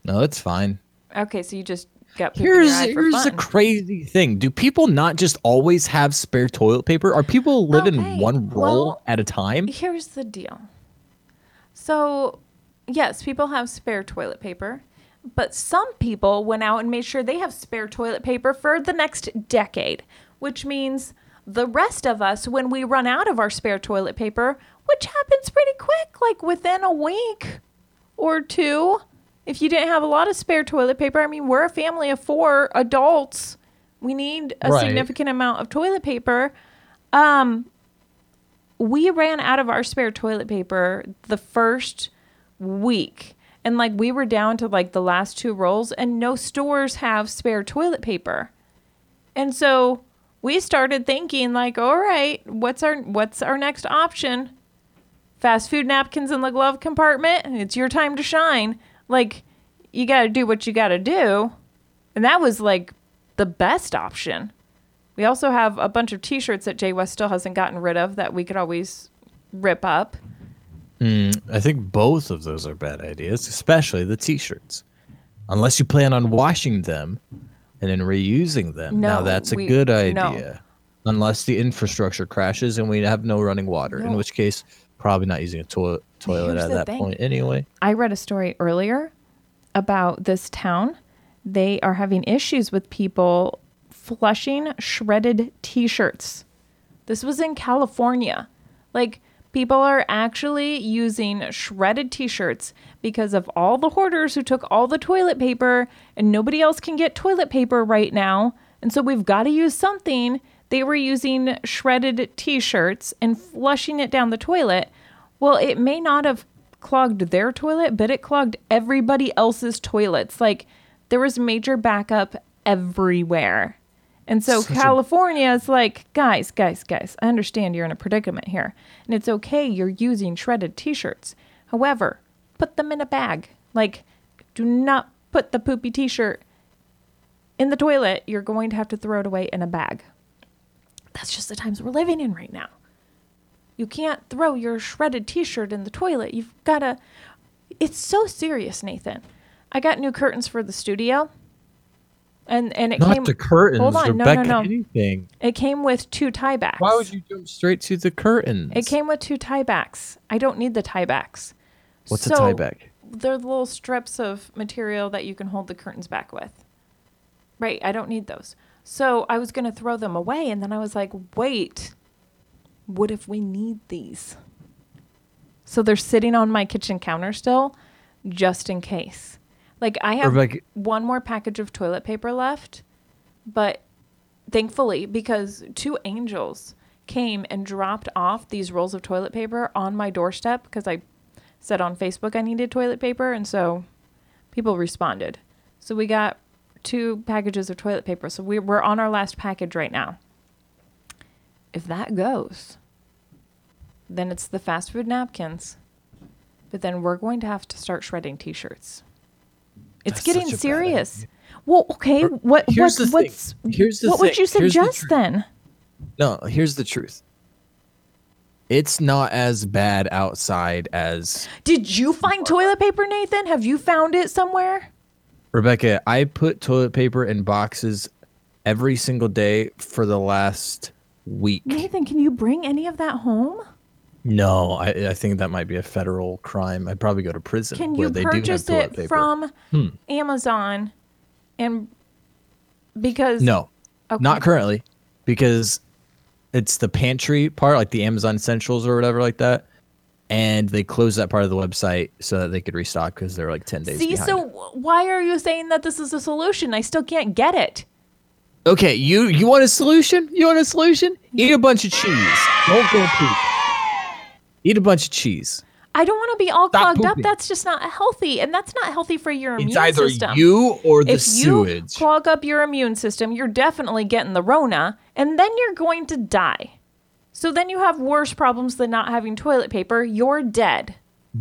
Speaker 7: No, it's fine.
Speaker 6: Okay, so you just got
Speaker 7: Here's
Speaker 6: in your eye for
Speaker 7: here's
Speaker 6: fun.
Speaker 7: a crazy thing. Do people not just always have spare toilet paper? Are people living
Speaker 6: Okay,
Speaker 7: one roll
Speaker 6: well-
Speaker 7: at a time?
Speaker 6: Here's the deal. So, yes, people have spare toilet paper, but some people went out and made sure they have spare toilet paper for the next decade, which means the rest of us, when we run out of our spare toilet paper, which happens pretty quick, like within a week or two, if you didn't have a lot of spare toilet paper, I mean, we're a family of four adults. We need a
Speaker 7: Right.
Speaker 6: significant amount of toilet paper. Um, we ran out of our spare toilet paper the first week. And like we were down to like the last two rolls, and no stores have spare toilet paper. And so we started thinking like, all right, what's our what's our next option? Fast food napkins in the glove compartment. It's your time to shine. Like you got to do what you got to do. And that was like the best option. We also have a bunch of t-shirts that Jay West still hasn't gotten rid of that we could always rip up.
Speaker 7: Mm, I think both of those are bad ideas, especially the t-shirts. Unless you plan on washing them and then reusing them. now
Speaker 6: No,
Speaker 7: that's a
Speaker 6: we-
Speaker 7: good
Speaker 6: no.
Speaker 7: idea. Unless the infrastructure crashes and we have no running water, in which case probably not using a toilet toilet
Speaker 6: Here's
Speaker 7: at that
Speaker 6: thing.
Speaker 7: point anyway.
Speaker 6: I read a story earlier about this town. They are having issues with people flushing shredded t shirts. This was in California. Like, people are actually using shredded t shirts because of all the hoarders who took all the toilet paper and nobody else can get toilet paper right now. And so we've got to use something. They were using shredded t shirts and flushing it down the toilet. Well, it may not have clogged their toilet, but it clogged everybody else's toilets. Like there was major backup everywhere. And so
Speaker 7: Such a-
Speaker 6: California is like, guys, guys, guys, I understand you're in a predicament here. And it's okay you're using shredded t shirts. However, put them in a bag. Like, do not put the poopy t shirt in the toilet. You're going to have to throw it away in a bag. That's just the times we're living in right now. You can't throw your shredded t shirt in the toilet. You've got to. It's so serious, Nathan. I got new curtains for the studio. And, and it
Speaker 7: Not
Speaker 6: came
Speaker 7: the curtains,
Speaker 6: Hold on, no,
Speaker 7: Rebecca.
Speaker 6: no, no.
Speaker 7: Anything.
Speaker 6: It came with two tie backs.
Speaker 7: Why would you jump straight to the curtains?
Speaker 6: It came with two tie backs. I don't need the tie backs.
Speaker 7: What's
Speaker 6: So,
Speaker 7: a tie back?
Speaker 6: They're the little strips of material that you can hold the curtains back with. Right, I don't need those. So I was going to throw them away, and then I was like, wait, what if we need these? So they're sitting on my kitchen counter still, just in case. Like I have
Speaker 7: Rebecca-
Speaker 6: one more package of toilet paper left, but thankfully, because two angels came and dropped off these rolls of toilet paper on my doorstep because I said on Facebook I needed toilet paper, and so people responded. So we got two packages of toilet paper. So we, we're on our last package right now. If that goes, then it's the fast food napkins. But then we're going to have to start shredding t-shirts. It's
Speaker 7: That's
Speaker 6: getting
Speaker 7: such a bad
Speaker 6: serious. Well, okay. What
Speaker 7: here's
Speaker 6: what's
Speaker 7: the thing.
Speaker 6: what's
Speaker 7: Here's the
Speaker 6: what would you
Speaker 7: Here's the
Speaker 6: suggest then?
Speaker 7: No, here's the truth. It's not as bad outside as
Speaker 6: Did you find toilet paper, Nathan? Have you found it somewhere?
Speaker 7: Rebecca. I put toilet paper in boxes every single day for the last week.
Speaker 6: Nathan, can you bring any of that home?
Speaker 7: No, I, I think that might be a federal crime. I'd probably go to prison
Speaker 6: Can
Speaker 7: where
Speaker 6: you
Speaker 7: they do have
Speaker 6: purchase it from
Speaker 7: Hmm.
Speaker 6: Amazon? And because
Speaker 7: No,
Speaker 6: Okay.
Speaker 7: not currently, because it's the pantry part, like the Amazon Essentials or whatever, like that. And they closed that part of the website so that they could restock because they're like ten days
Speaker 6: See,
Speaker 7: behind.
Speaker 6: so why are you saying that this is a solution? I still can't get it.
Speaker 7: okay, you you want a solution? You want a solution? Eat a bunch of cheese. Don't go poop. Eat a bunch of cheese.
Speaker 6: I don't want to be all
Speaker 7: Stop
Speaker 6: clogged up. That's just not healthy, and that's not healthy for your immune system.
Speaker 7: It's either
Speaker 6: system.
Speaker 7: you or the
Speaker 6: if
Speaker 7: sewage.
Speaker 6: you clog up your immune system, you're definitely getting the Rona, and then you're going to die. So then you have worse problems than not having toilet paper. You're dead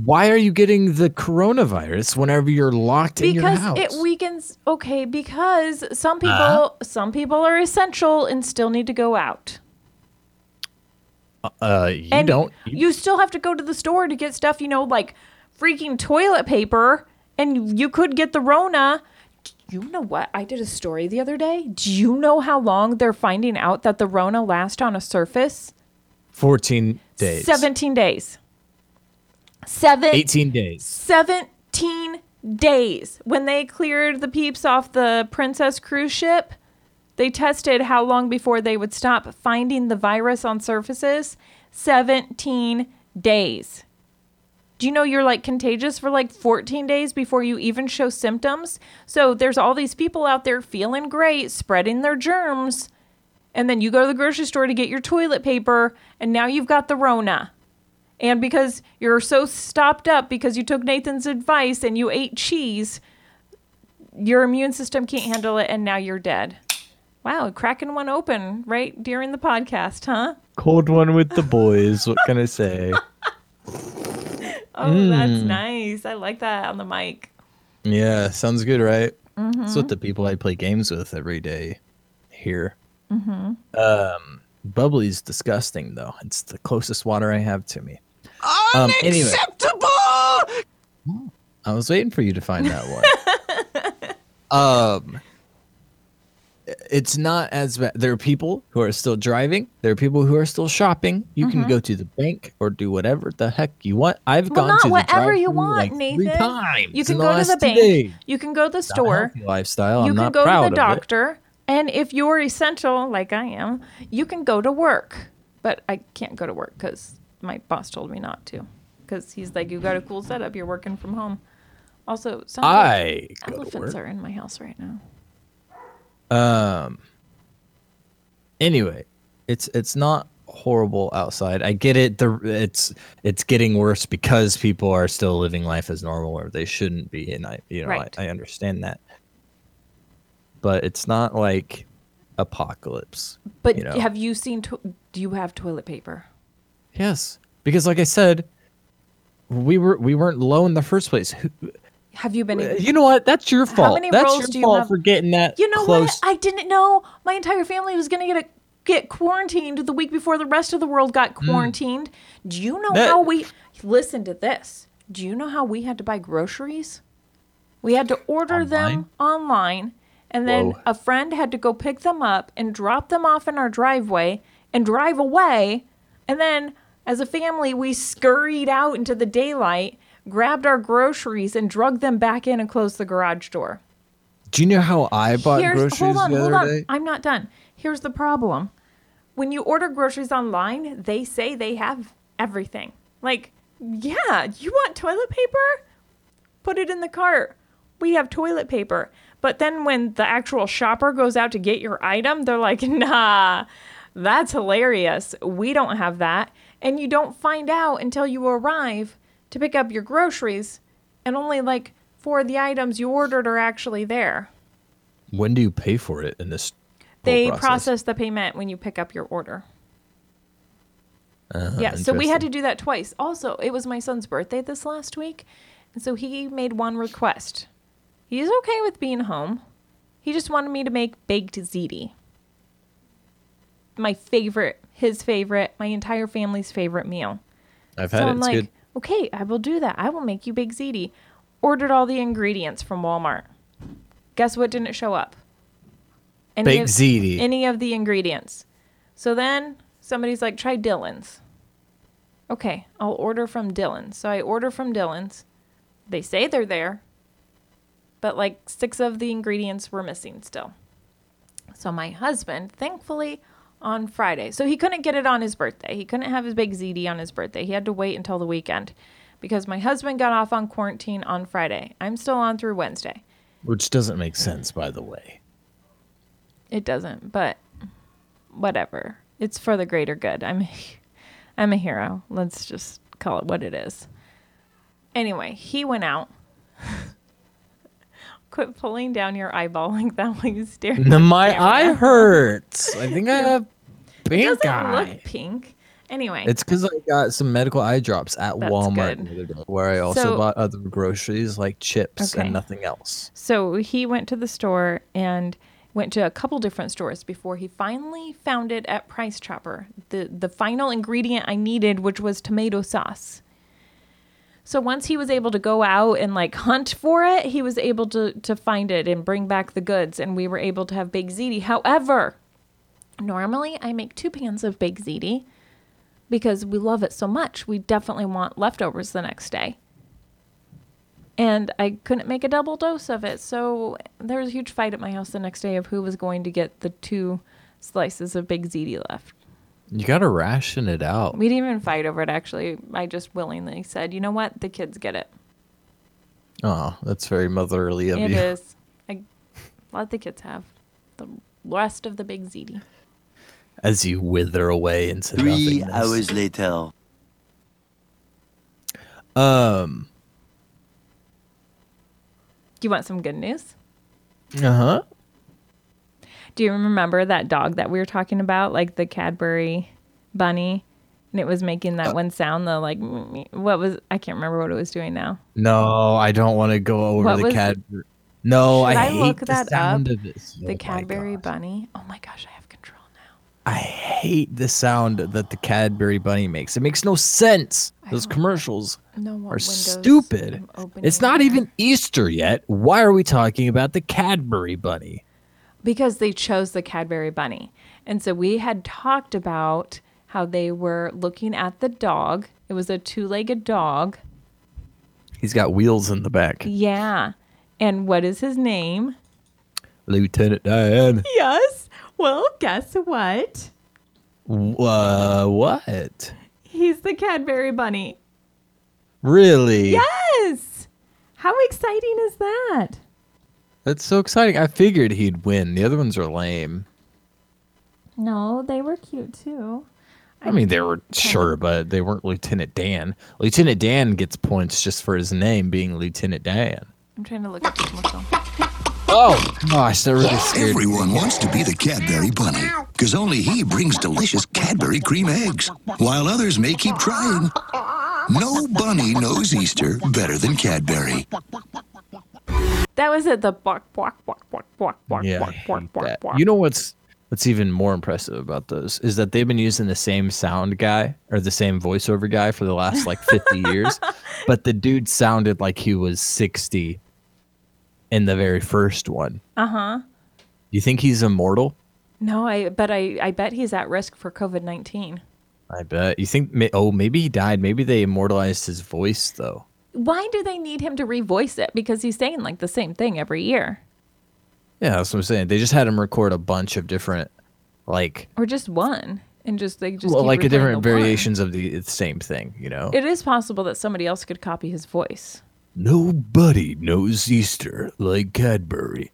Speaker 7: Why are you getting the coronavirus whenever you're locked in your house?
Speaker 6: because it weakens. Okay, because some people,
Speaker 7: Uh-huh.
Speaker 6: some people are essential and still need to go out.
Speaker 7: uh, you
Speaker 6: and
Speaker 7: don't. You,
Speaker 6: you still have to go to the store to get stuff, you know, like freaking toilet paper, and you could get the Rona. You know what? I did a story the other day. Do you know how long they're finding out that the Rona lasts on a surface?
Speaker 7: 14 days.
Speaker 6: 17 days. Seven
Speaker 7: 18 days.
Speaker 6: 17 days. When they cleared the peeps off the Princess cruise ship, they tested how long before they would stop finding the virus on surfaces. 17 days. Do you know you're like contagious for like 14 days before you even show symptoms? So there's all these people out there feeling great, spreading their germs. And then you go to the grocery store to get your toilet paper, and now you've got the Rona. And because you're so stopped up because you took Nathan's advice and you ate cheese, your immune system can't handle it, and now you're dead. Wow, cracking one open right during the podcast, huh?
Speaker 7: Cold one with the boys. What can I say?
Speaker 6: Oh, that's nice. I like that on the mic.
Speaker 7: Yeah, sounds good, right?
Speaker 6: Mm-hmm.
Speaker 7: That's what the people I play games with every day hear. Mm-hmm. Um, bubbly's disgusting though. It's the closest water I have to me. Um, anyway,
Speaker 4: Unacceptable!
Speaker 7: I was waiting for you to find that one. um, it's not as bad. There are people who are still driving. There are people who are still shopping. You can go to the bank or do whatever the heck you want. I've
Speaker 6: Mm-hmm. Well,
Speaker 7: gone
Speaker 6: not
Speaker 7: to the
Speaker 6: whatever you want,
Speaker 7: like
Speaker 6: Nathan.
Speaker 7: Three times
Speaker 6: You can go to the bank. You can go to the store.
Speaker 7: lifestyle.
Speaker 6: you
Speaker 7: I'm
Speaker 6: can
Speaker 7: not
Speaker 6: go
Speaker 7: proud
Speaker 6: to the
Speaker 7: it.
Speaker 6: doctor. And if you're essential, like I am, you can go to work. But I can't go to work because my boss told me not to. Because he's like, you got a cool setup. You're working from home. Also, like
Speaker 7: I
Speaker 6: elephants are in my house right now.
Speaker 7: Um. Anyway, it's it's not horrible outside. I get it. The it's it's getting worse because people are still living life as normal, or they shouldn't be, and I you know
Speaker 6: Right.
Speaker 7: I, I understand that. But it's not like apocalypse.
Speaker 6: But
Speaker 7: You know.
Speaker 6: have you seen? To- do you have toilet paper?
Speaker 7: Yes, because like I said, we were we weren't low in the first place.
Speaker 6: Have you been?
Speaker 7: You know what? That's your fault.
Speaker 6: many
Speaker 7: That's
Speaker 6: rolls
Speaker 7: your
Speaker 6: do you have?
Speaker 7: for getting that
Speaker 6: You know
Speaker 7: close.
Speaker 6: what? I didn't know my entire family was gonna get a, get quarantined the week before the rest of the world got quarantined. Do you know
Speaker 7: Hmm. That-
Speaker 6: how we listen to this? Do you know how we had to buy groceries? We had to order them online, and then
Speaker 7: Whoa.
Speaker 6: a friend had to go pick them up and drop them off in our driveway and drive away. And then, as a family, we scurried out into the daylight, grabbed our groceries, and drug them back in and closed the garage door.
Speaker 7: Do you know how I bought groceries
Speaker 6: hold on,
Speaker 7: the
Speaker 6: hold
Speaker 7: other
Speaker 6: on.
Speaker 7: day?
Speaker 6: I'm not done. Here's the problem. When you order groceries online, they say they have everything. Like, yeah, you want toilet paper? Put it in the cart. We have toilet paper. But then when the actual shopper goes out to get your item, they're like, nah, that's hilarious. We don't have that. And you don't find out until you arrive to pick up your groceries, and only like four of the items you ordered are actually there.
Speaker 7: When do you pay for it in this?
Speaker 6: They process the payment when you pick up your order.
Speaker 7: Uh-huh,
Speaker 6: yeah, so we had to do that twice. Also, it was my son's birthday this last week, and so he made one request. He's okay with being home. He just wanted me to make baked ziti. My favorite, his favorite, my entire family's favorite meal.
Speaker 7: I've had
Speaker 6: so
Speaker 7: it.
Speaker 6: I'm
Speaker 7: It's
Speaker 6: like,
Speaker 7: good.
Speaker 6: okay, I will do that. I will make you baked ziti. Ordered all the ingredients from Walmart. Guess what didn't show up? Any
Speaker 7: Baked
Speaker 6: of-
Speaker 7: ziti.
Speaker 6: Any of the ingredients. So then somebody's like, try Dillons. Okay, I'll order from Dillons. So I order from Dillons. They say they're there, but like six of the ingredients were missing still. So my husband, thankfully, on Friday, so he couldn't get it on his birthday. He couldn't have his big ziti on his birthday. He had to wait until the weekend because my husband got off on quarantine on Friday. I'm still on through Wednesday.
Speaker 7: Which doesn't make sense, by the way.
Speaker 6: It doesn't, but whatever. It's for the greater good. I'm I'm a hero. Let's just call it what it is. Anyway, he went out. Quit pulling down your eyeball like that while you stare.
Speaker 7: No, my eye hurts. I think I have
Speaker 6: It
Speaker 7: pink
Speaker 6: doesn't
Speaker 7: eye.
Speaker 6: look pink. Anyway,
Speaker 7: It's because I got some medical eye drops at
Speaker 6: That's
Speaker 7: Walmart
Speaker 6: good.
Speaker 7: the other day, where I also
Speaker 6: So-
Speaker 7: bought other groceries like chips
Speaker 6: Okay.
Speaker 7: and nothing else.
Speaker 6: So he went to the store and went to a couple different stores before he finally found it at Price Chopper. The the final ingredient I needed, which was tomato sauce. So once he was able to go out and like hunt for it, he was able to to find it and bring back the goods and we were able to have baked ziti. However, normally I make two pans of baked ziti. because we love it so much. We definitely want leftovers the next day. And I couldn't make a double dose of it. So there was a huge fight at my house the next day of who was going to get the two slices of Big Ziti left.
Speaker 7: You gotta ration it out.
Speaker 6: We didn't even fight over it, actually. I just willingly said, you know what? The kids get it.
Speaker 7: Oh, that's very motherly of
Speaker 6: It
Speaker 7: you.
Speaker 6: is. I, let the kids have the rest of the Big Ziti.
Speaker 7: As you wither away into
Speaker 1: Three
Speaker 7: nothingness.
Speaker 1: hours later.
Speaker 7: Um.
Speaker 6: Do you want some good news?
Speaker 7: Uh huh.
Speaker 6: Do you remember that dog that we were talking about, like the Cadbury bunny? And it was making
Speaker 7: Uh,
Speaker 6: that one sound, the like, what was, I can't remember what it was doing now.
Speaker 7: No, I don't want to go over
Speaker 6: What
Speaker 7: the cat. No, I,
Speaker 6: I
Speaker 7: hate
Speaker 6: look
Speaker 7: the
Speaker 6: that
Speaker 7: sound
Speaker 6: up?
Speaker 7: of it. Oh
Speaker 6: the Cadbury bunny. Oh my gosh, I have control now.
Speaker 7: I hate the sound that the Cadbury bunny makes. It makes no sense. Those commercials are stupid. It's not
Speaker 6: here.
Speaker 7: even Easter yet. Why are we talking about the Cadbury bunny?
Speaker 6: Because they chose the Cadbury bunny. And so we had talked about how they were looking at the dog. It was a two legged dog.
Speaker 7: He's got wheels in the back.
Speaker 6: Yeah. And what is his name?
Speaker 7: Lieutenant Dan.
Speaker 6: Yes. Well, guess what?
Speaker 7: Uh, what?
Speaker 6: He's the Cadbury bunny.
Speaker 7: Really?
Speaker 6: Yes. How exciting is that?
Speaker 7: That's so exciting. I figured he'd win. The other ones are lame.
Speaker 6: No, they were cute too.
Speaker 7: I mean, they were sure, but they weren't Lieutenant Dan. Lieutenant Dan gets points just for his name being Lieutenant Dan.
Speaker 6: I'm trying to look at the commercial.
Speaker 7: Oh gosh, that really scared me.
Speaker 8: Everyone wants to be the Cadbury Bunny, because only he brings delicious Cadbury cream eggs, while others may keep trying. No bunny knows Easter better than Cadbury.
Speaker 6: That was it. The bark, bark, bark, bark, bark, bark,
Speaker 7: Yeah,
Speaker 6: bark, bark, bark,
Speaker 7: that.
Speaker 6: bark.
Speaker 7: You know what's what's even more impressive about those is that they've been using the same sound guy or the same voiceover guy for the last like 50 years, but the dude sounded like he was 60 in the very first one.
Speaker 6: Uh huh.
Speaker 7: You think he's immortal?
Speaker 6: No, I but I I bet he's at risk for COVID nineteen.
Speaker 7: I bet. You think? Oh, maybe he died. Maybe they immortalized his voice though.
Speaker 6: Why do they need him to revoice it? Because he's saying like the same thing every year,
Speaker 7: Yeah, that's what I'm saying. They just had him record a bunch of different, like,
Speaker 6: or just one, and just they just
Speaker 7: well, like a different
Speaker 6: the one.
Speaker 7: variations of the same thing. You know.
Speaker 6: It is possible that somebody else could copy his voice.
Speaker 7: Nobody knows Easter like Cadbury.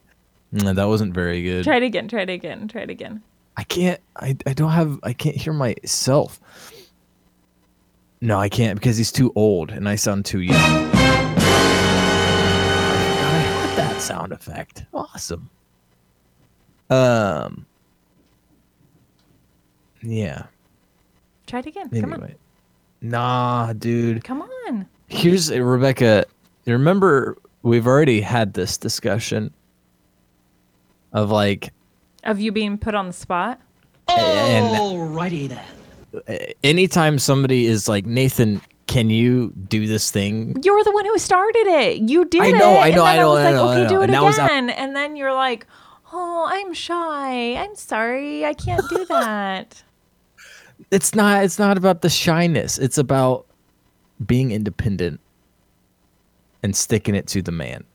Speaker 7: Mm, that wasn't very good.
Speaker 6: Try it again. Try it again. Try it again.
Speaker 7: I can't. I, I don't have. I can't hear myself. No, I can't because he's too old and I sound too young. I forgot I had that sound effect. Awesome. Um. Yeah.
Speaker 6: Try it again. Come on.
Speaker 7: Nah, dude.
Speaker 6: Come on.
Speaker 7: Here's uh, Rebecca. Remember we've already had this discussion of like
Speaker 6: Of you being put on the spot.
Speaker 7: and
Speaker 2: Alrighty then.
Speaker 7: Anytime somebody is like Nathan, can you do this thing?
Speaker 6: You're the one who started it. You did
Speaker 7: I
Speaker 6: it.
Speaker 7: know, I know,
Speaker 6: then
Speaker 7: I know,
Speaker 6: was
Speaker 7: I
Speaker 6: like,
Speaker 7: know, I
Speaker 6: okay,
Speaker 7: know.
Speaker 6: do it
Speaker 7: And was-
Speaker 6: again. And then you're like, oh, I'm shy. I'm sorry. I can't do that.
Speaker 7: It's not. It's not about the shyness. It's about being independent and sticking it to the man.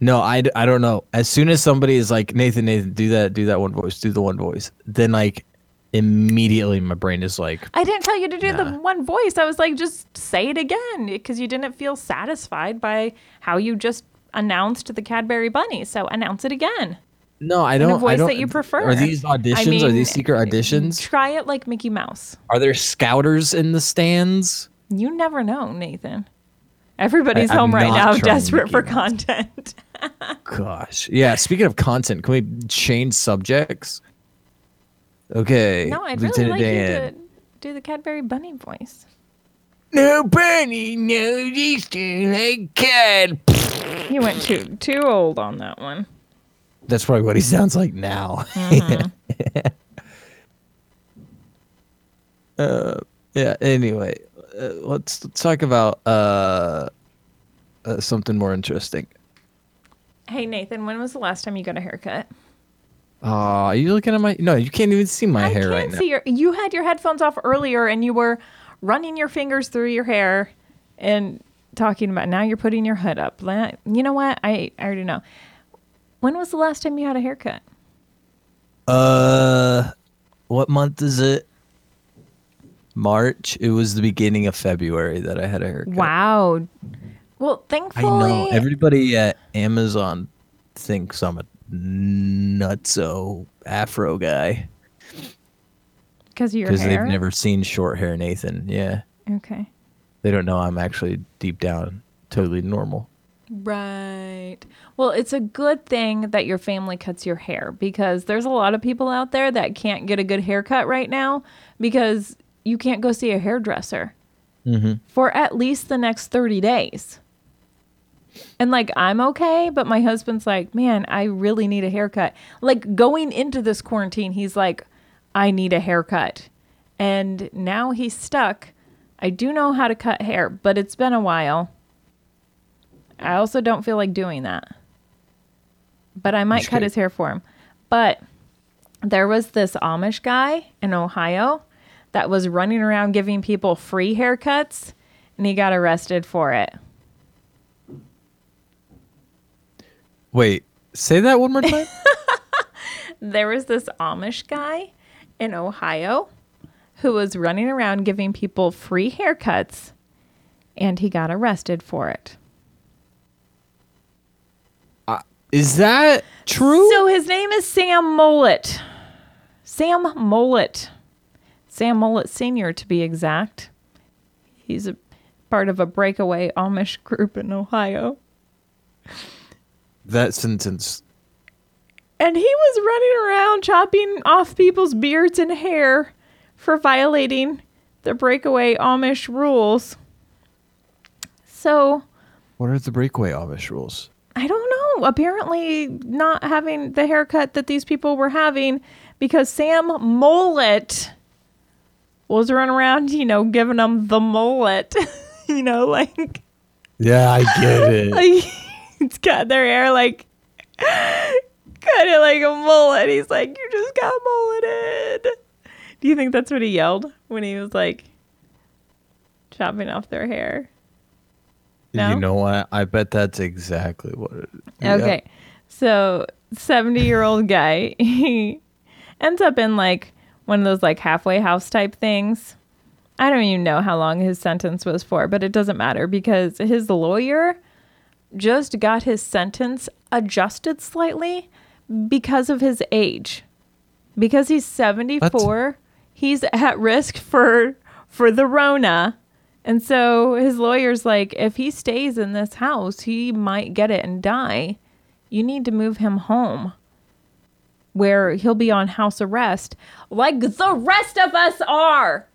Speaker 7: No, I, I don't know. As soon as somebody is like Nathan, Nathan, do that, do that one voice, do the one voice, then like immediately my brain is like,
Speaker 6: I didn't tell you to do the one voice. I was like, just say it again because you didn't feel satisfied by how you just announced the Cadbury Bunny. So announce it again.
Speaker 7: no, I
Speaker 6: In a
Speaker 7: don't. I
Speaker 6: voice
Speaker 7: don't.
Speaker 6: that you prefer.
Speaker 7: Are these auditions?
Speaker 6: I
Speaker 7: are these secret auditions?
Speaker 6: Try it like Mickey Mouse.
Speaker 7: Are there scouters in the stands?
Speaker 6: You never know, Nathan. Everybody's
Speaker 7: I-
Speaker 6: home right now, desperate
Speaker 7: Mickey
Speaker 6: for
Speaker 7: Mouse.
Speaker 6: content.
Speaker 7: Gosh. Yeah, speaking of content, can we change subjects? Okay.
Speaker 6: no, I'd really like
Speaker 7: Dan.
Speaker 6: you to do the Cadbury Bunny voice.
Speaker 7: Nobody knows Easter like Cad.
Speaker 6: You went too too old on that one.
Speaker 7: That's probably what he sounds like now.
Speaker 6: Mm-hmm.
Speaker 7: uh, yeah. Anyway, uh, let's, let's talk about uh, uh, something more interesting.
Speaker 6: Hey Nathan, when was the last time you got a haircut?
Speaker 7: Oh, are you looking at my? No, you can't even see my
Speaker 6: I
Speaker 7: hair
Speaker 6: can't
Speaker 7: right now.
Speaker 6: see your. You had your headphones off earlier, and you were running your fingers through your hair and talking about. Now you're putting your hood up. You know what? I, I already know. When was the last time you had a haircut?
Speaker 7: Uh, what month is it? March. It was the beginning of February that I had a haircut.
Speaker 6: Wow. Well, thankfully, I
Speaker 7: know. Everybody at Amazon thinks I'm a nutso afro guy
Speaker 6: because your
Speaker 7: because they've never seen short hair Nathan. Yeah,
Speaker 6: Okay.
Speaker 7: they don't know I'm actually deep down totally normal.
Speaker 6: Right. Well, it's a good thing that your family cuts your hair because there's a lot of people out there that can't get a good haircut right now because you can't go see a hairdresser mm-hmm. for at least the next 30 days. And like, I'm okay, but my husband's like, man, I really need a haircut. Like, going into this quarantine, he's like, I need a haircut. And now he's stuck. I do know how to cut hair, but it's been a while. I also don't feel like doing that. But I might cut his hair for him. But there was this Amish guy in Ohio that was running around giving people free haircuts and he got arrested for it.
Speaker 7: Wait, say that one more time.
Speaker 6: There was this Amish guy in Ohio who was running around giving people free haircuts and he got arrested for it.
Speaker 7: Uh, is that true?
Speaker 6: So his name is Sam Mullet. Sam Mullet. Sam Mullet Sr., to be exact. He's a part of a breakaway Amish group in Ohio.
Speaker 7: That sentence.
Speaker 6: And he was running around chopping off people's beards and hair for violating the breakaway Amish rules. So
Speaker 7: What are the breakaway Amish rules?
Speaker 6: I don't know. Apparently, not having the haircut that these people were having because Sam Mullet was running around, you know, giving them the mullet. you know, like,
Speaker 7: Yeah, I get it.
Speaker 6: it's got their hair like kind of like a mullet. He's like, You just got mulleted. Do you think that's what he yelled when he was like chopping off their hair? No?
Speaker 7: You know what? I bet that's exactly what it yeah.
Speaker 6: Okay. So, 70 year old guy, he ends up in like one of those like halfway house type things. I don't even know how long his sentence was for, but it doesn't matter because his lawyer just got his sentence adjusted slightly because of his age. Because he's 74, he's at risk for for the rona. And so his lawyer's like, if he stays in this house, he might get it and die. You need to move him home where he'll be on house arrest like the rest of us are.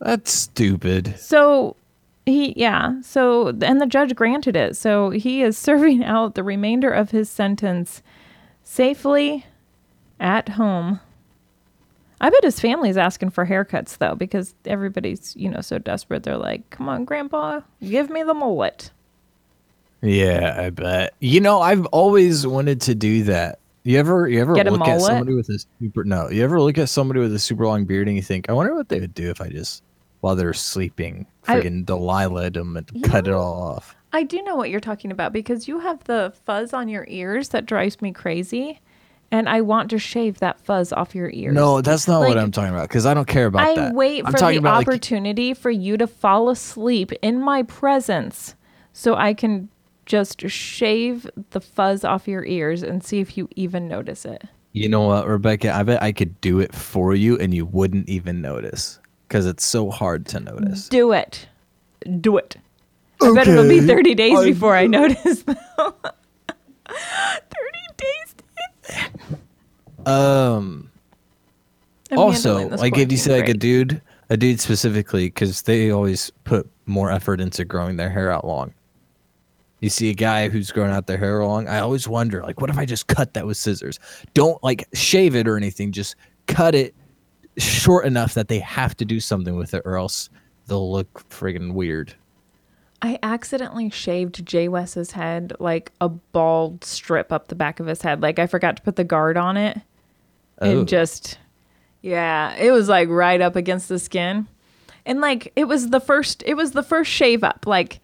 Speaker 7: That's stupid.
Speaker 6: So he, yeah. So, and the judge granted it. So he is serving out the remainder of his sentence safely at home. I bet his family's asking for haircuts though, because everybody's, you know, so desperate. They're like, come on, grandpa, give me the mullet.
Speaker 7: Yeah, I bet. You know, I've always wanted to do that. You ever you ever
Speaker 6: Get
Speaker 7: look at somebody with a super no, you ever look at somebody with a super long beard and you think, I wonder what they would do if I just while they're sleeping,
Speaker 6: I-
Speaker 7: friggin' Delilah them and cut it all off.
Speaker 6: I do know what you're talking about because you have the fuzz on your ears that drives me crazy. And I want to shave that fuzz off your ears.
Speaker 7: No, that's not what I'm talking about because I don't care about
Speaker 6: I
Speaker 7: that.
Speaker 6: wait
Speaker 7: I'm
Speaker 6: for the
Speaker 7: about, like,
Speaker 6: opportunity for you to fall asleep in my presence so I can just shave the fuzz off your ears and see if you even notice it.
Speaker 7: You know what, Rebecca? I bet I could do it for you and you wouldn't even notice because it's so hard to notice.
Speaker 6: Do it. Do it. I bet it'll be 30 days
Speaker 7: I
Speaker 6: before I notice though. 30 days.
Speaker 7: Um.
Speaker 6: I'm
Speaker 7: also, like if you say like a dude, a dude specifically, because they always put more effort into growing their hair out long. You see a guy who's growing out their hair long. I always wonder, like, what if I just cut that with scissors? Don't like shave it or anything. Just cut it short enough that they have to do something with it, or else they'll look friggin' weird.
Speaker 6: I accidentally shaved Jay Wes's head like a bald strip up the back of his head. Like I forgot to put the guard on it.
Speaker 7: Oh.
Speaker 6: and just yeah, it was like right up against the skin. And like it was the first it was the first shave up, like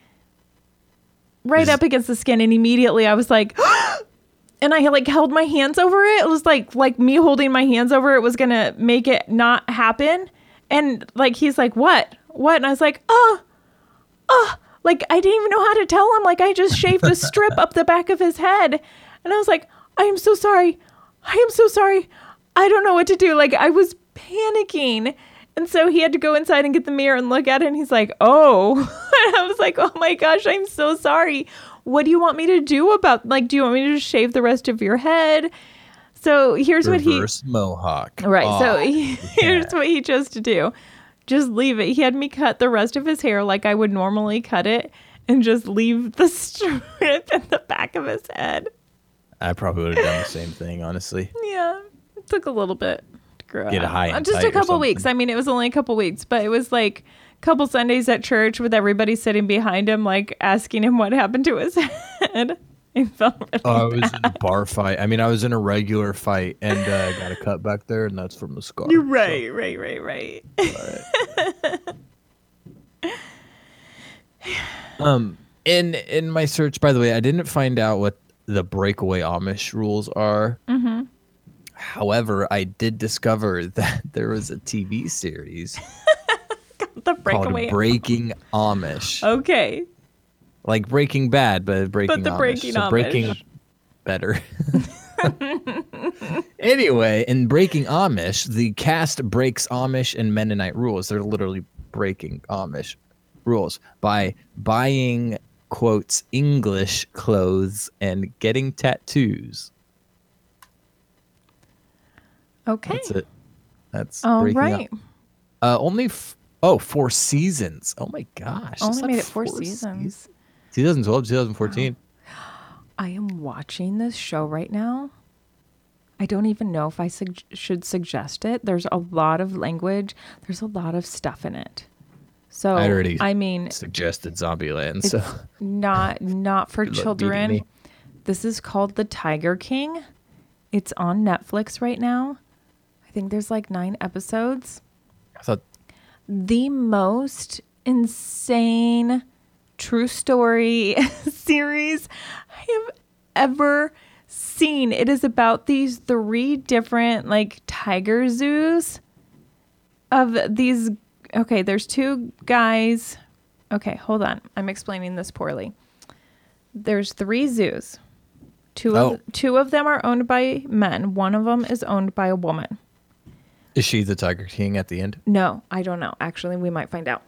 Speaker 6: right up against the skin and immediately I was like and I like held my hands over it. It was like like me holding my hands over it was to make it not happen. And like he's like, "What? What?" And I was like, "Oh, oh." Like I didn't even know how to tell him like I just shaved a strip up the back of his head. And I was like, "I am so sorry. I am so sorry. I don't know what to do." Like I was panicking. And so he had to go inside and get the mirror and look at it and he's like, "Oh." and I was like, "Oh my gosh, I'm so sorry. What do you want me to do about like do you want me to just shave the rest of your head?" So here's what he
Speaker 7: Reverse mohawk.
Speaker 6: Right. so
Speaker 7: Aw,
Speaker 6: he, here's what he chose to do. Just leave it. He had me cut the rest of his hair like I would normally cut it and just leave the strip in the back of his head.
Speaker 7: I probably would have done the same thing, honestly.
Speaker 6: Yeah. It took a little bit to grow
Speaker 7: Get
Speaker 6: out.
Speaker 7: high
Speaker 6: Uh, Just a couple weeks. I mean, it was only a couple weeks, but it was like a couple Sundays at church with everybody sitting behind him, like asking him what happened to his head. He felt really
Speaker 7: Oh, I was in a bar fight. I mean, I was in a regular fight and uh, got a cut back there, and that's from the scar.
Speaker 6: You're right, right, right, right.
Speaker 7: Um, in in my search, by the way, I didn't find out what the breakaway Amish rules are. Mm-hmm. However, I did discover that there was a TV series
Speaker 6: the breakaway.
Speaker 7: Breaking Amish,
Speaker 6: okay.
Speaker 7: like Breaking Bad, but Breaking But
Speaker 6: the
Speaker 7: Amish.
Speaker 6: Breaking
Speaker 7: so
Speaker 6: Amish.
Speaker 7: Breaking better. anyway, in Breaking Amish, the cast breaks Amish and Mennonite rules. They're literally breaking Amish rules by buying quotes English clothes and getting tattoos.
Speaker 6: Okay.
Speaker 7: That's it. That's
Speaker 6: All right.
Speaker 7: Uh, only f- oh four seasons. Oh my gosh!
Speaker 6: Only made it four seasons.
Speaker 7: 2012, 2014.
Speaker 6: I am watching this show right now. I don't even know if I sug- should suggest it. There's a lot of language. There's a lot of stuff in it. So
Speaker 7: I already
Speaker 6: I mean,
Speaker 7: Suggested Zombieland. So
Speaker 6: not not for
Speaker 7: Good luck beating
Speaker 6: children. This is called The Tiger King. It's on Netflix right now. I think there's like 9 episodes.
Speaker 7: I thought
Speaker 6: the most insane true story series I have ever seen. It is about these three different like tiger zoos of these okay, there's two guys. Okay, hold on. I'm explaining this poorly. There's three zoos. Two
Speaker 7: Oh.
Speaker 6: of two of them are owned by men. One of them is owned by a woman.
Speaker 7: Is she the Tiger King at the end?
Speaker 6: No, I don't know. Actually, we might find out.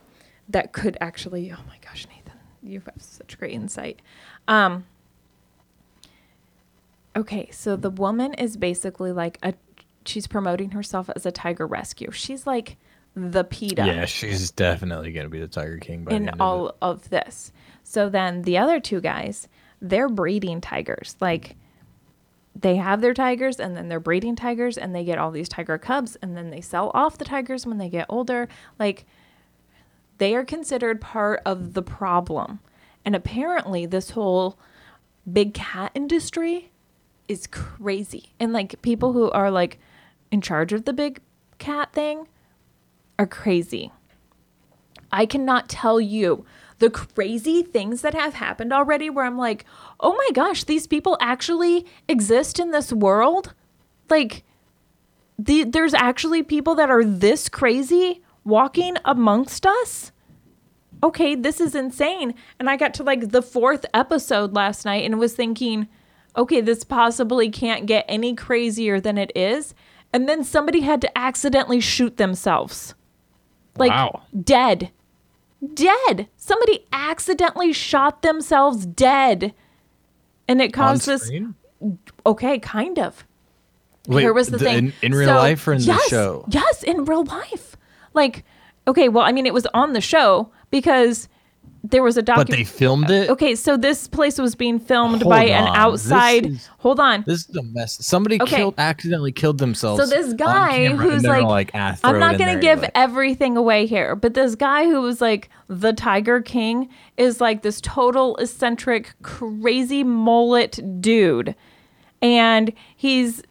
Speaker 6: That could actually. Oh my gosh, Nathan, you have such great insight. Um. Okay, so the woman is basically like a. She's promoting herself as a tiger rescue. She's like the PETA
Speaker 7: Yeah, she's definitely gonna be the Tiger King by
Speaker 6: in
Speaker 7: the end
Speaker 6: all
Speaker 7: of
Speaker 6: of this. So then the other two guys, they're breeding tigers. Like they have their tigers and then they're breeding tigers and they get all these tiger cubs and then they sell off the tigers when they get older. Like they are considered part of the problem. And apparently this whole big cat industry is crazy. And like people who are like in charge of the big cat thing are crazy. I cannot tell you the crazy things that have happened already where I'm like, oh my gosh, these people actually exist in this world? Like, the, there's actually people that are this crazy walking amongst us? Okay, this is insane. And I got to like the fourth episode last night and was thinking, okay, this possibly can't get any crazier than it is. And then somebody had to accidentally shoot themselves. Like,
Speaker 7: Wow.
Speaker 6: dead. Dead. Somebody accidentally shot themselves dead. And it caused this. Okay, kind of.
Speaker 7: Wait,
Speaker 6: Here was the, thing.
Speaker 7: In, in real
Speaker 6: So-
Speaker 7: life or in
Speaker 6: yes,
Speaker 7: the show?
Speaker 6: Yes, in real life. Like, okay, well, I mean, it was on the show because there was a
Speaker 7: doctor.
Speaker 6: But
Speaker 7: they filmed it.
Speaker 6: Okay, so this place was being filmed
Speaker 7: Hold
Speaker 6: by an
Speaker 7: on, this
Speaker 6: outside.
Speaker 7: is-
Speaker 6: hold on.
Speaker 7: This is a mess. Somebody
Speaker 6: Okay.
Speaker 7: killed, accidentally killed themselves.
Speaker 6: So this guy who's
Speaker 7: they're
Speaker 6: like,
Speaker 7: ah,
Speaker 6: I'm not gonna
Speaker 7: there
Speaker 6: give
Speaker 7: anyway.
Speaker 6: everything away here, but this guy who was like the Tiger King is like this total eccentric, crazy mullet dude, and he's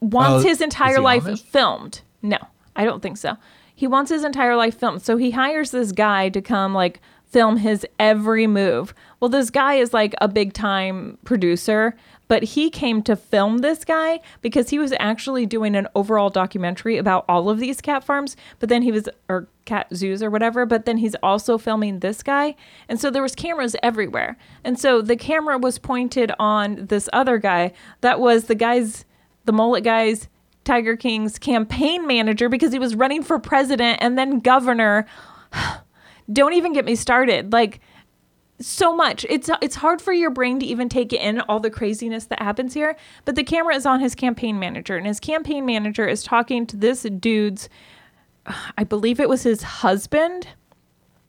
Speaker 6: wants
Speaker 7: Oh,
Speaker 6: his entire life
Speaker 7: Amish?
Speaker 6: filmed. No, I don't think so. He wants his entire life filmed. So he hires this guy to come like film his every move. Well, this guy is like a big time producer, but he came to film this guy because he was actually doing an overall documentary about all of these cat farms, but then he was or cat zoos or whatever, but then he's also filming this guy. And so there was cameras everywhere. And so the camera was pointed on this other guy that was the guy's the mullet guy's Tiger King's campaign manager because he was running for president and then governor. Don't even get me started. Like so much. It's it's hard for your brain to even take in all the craziness that happens here. But the camera is on his campaign manager, and his campaign manager is talking to this dude's, I believe it was his husband.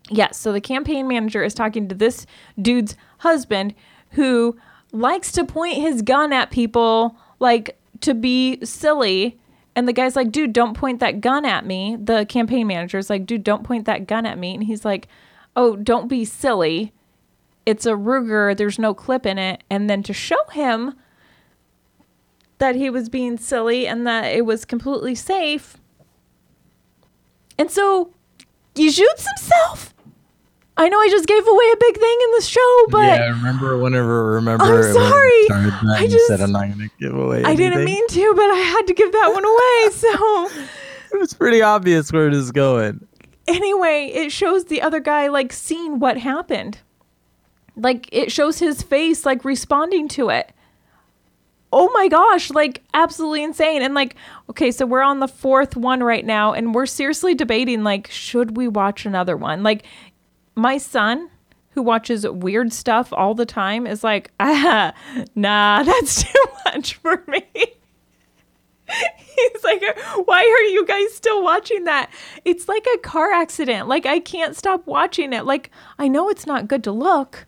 Speaker 6: Yes, so the campaign manager is talking to this dude's husband who likes to point his gun at people like to be silly. And the guy's like, dude, don't point that gun at me. The campaign manager's like, dude, don't point that gun at me. And he's like, oh, don't be silly. It's a Ruger. There's no clip in it. And then to show him that he was being silly and that it was completely safe. And so he shoots himself. I know I just gave away a big thing in the show, but
Speaker 7: yeah, I remember whenever remember.
Speaker 6: I'm sorry. I just-
Speaker 7: said I'm not gonna give away.
Speaker 6: I didn't mean to, but I had to give that one away. So
Speaker 7: It was pretty obvious where it is going.
Speaker 6: anyway, it shows the other guy like seeing what happened. Like it shows his face like responding to it. Oh my gosh, like absolutely insane. And like, okay, so we're on the fourth one right now, and we're seriously debating like, should we watch another one? Like, my son, who watches weird stuff all the time, is like, ah, nah, that's too much for me. He's like, why are you guys still watching that? It's like a car accident. Like, I can't stop watching it. Like, I know it's not good to look,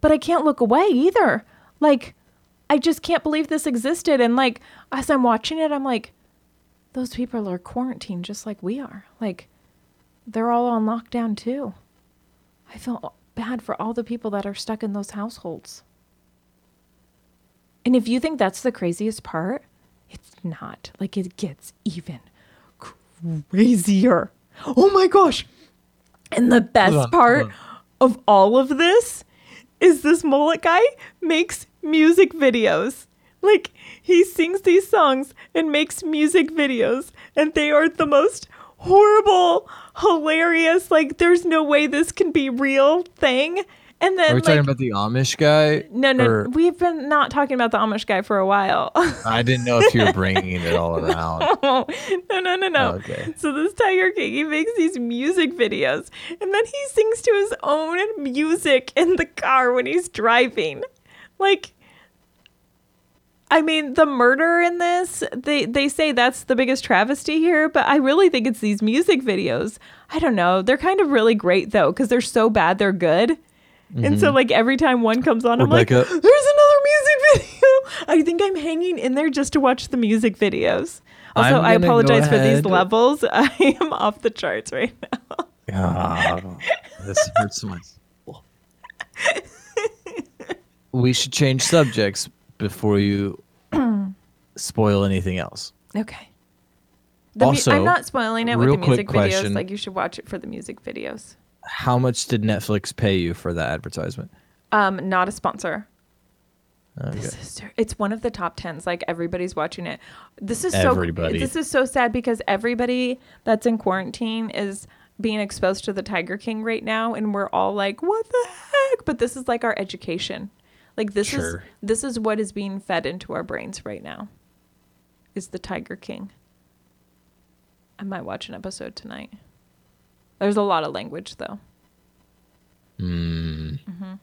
Speaker 6: but I can't look away either. Like, I just can't believe this existed. And like, as I'm watching it, I'm like, those people are quarantined just like we are. Like, they're all on lockdown too. I feel bad for all the people that are stuck in those households. And if you think that's the craziest part, it's not. Like it gets even crazier. Oh my gosh. And the best part of all of this is this mullet guy makes music videos. Like he sings these songs and makes music videos and they are the most horrible, hilarious, like there's no way this can be real thing. And then
Speaker 7: Are we
Speaker 6: like
Speaker 7: talking about the Amish guy?
Speaker 6: no, no,
Speaker 7: Or-
Speaker 6: we've been not talking about the Amish guy for a while.
Speaker 7: I didn't know if you were bringing it all around.
Speaker 6: no, no, no, no.
Speaker 7: Okay.
Speaker 6: So this Tiger King, he makes these music videos, and then he sings to his own music in the car when he's driving. Like, I mean, the murder in this, they they say that's the biggest travesty here, but I really think it's these music videos. I don't know. They're kind of really great though, because they're so bad they're good. And so, like every time one comes on, I'm like,
Speaker 7: Mm-hmm.
Speaker 6: "There's another music video." I think I'm hanging in there just to watch the music videos. Also, I apologize for these levels. I am off the charts right now.
Speaker 7: Oh, this hurts my soul. we should change subjects before you spoil anything else.
Speaker 6: Okay. The mu-
Speaker 7: Also,
Speaker 6: I'm not spoiling it with the music
Speaker 7: quick
Speaker 6: videos.
Speaker 7: question.
Speaker 6: Like you should watch it for the music videos.
Speaker 7: How much did Netflix pay you for that advertisement?
Speaker 6: Um, not a sponsor.
Speaker 7: Okay.
Speaker 6: This is it's one of the top tens. Like everybody's watching it. This is so.
Speaker 7: Everybody.
Speaker 6: This is so sad because everybody that's in quarantine is being exposed to the Tiger King right now, and we're all like, "What the heck?" But this is like our education. Like this is this is what is being fed into our brains right now. Is the Tiger King. I might watch an episode tonight. There's a lot of language though.
Speaker 7: Hmm.
Speaker 6: hmm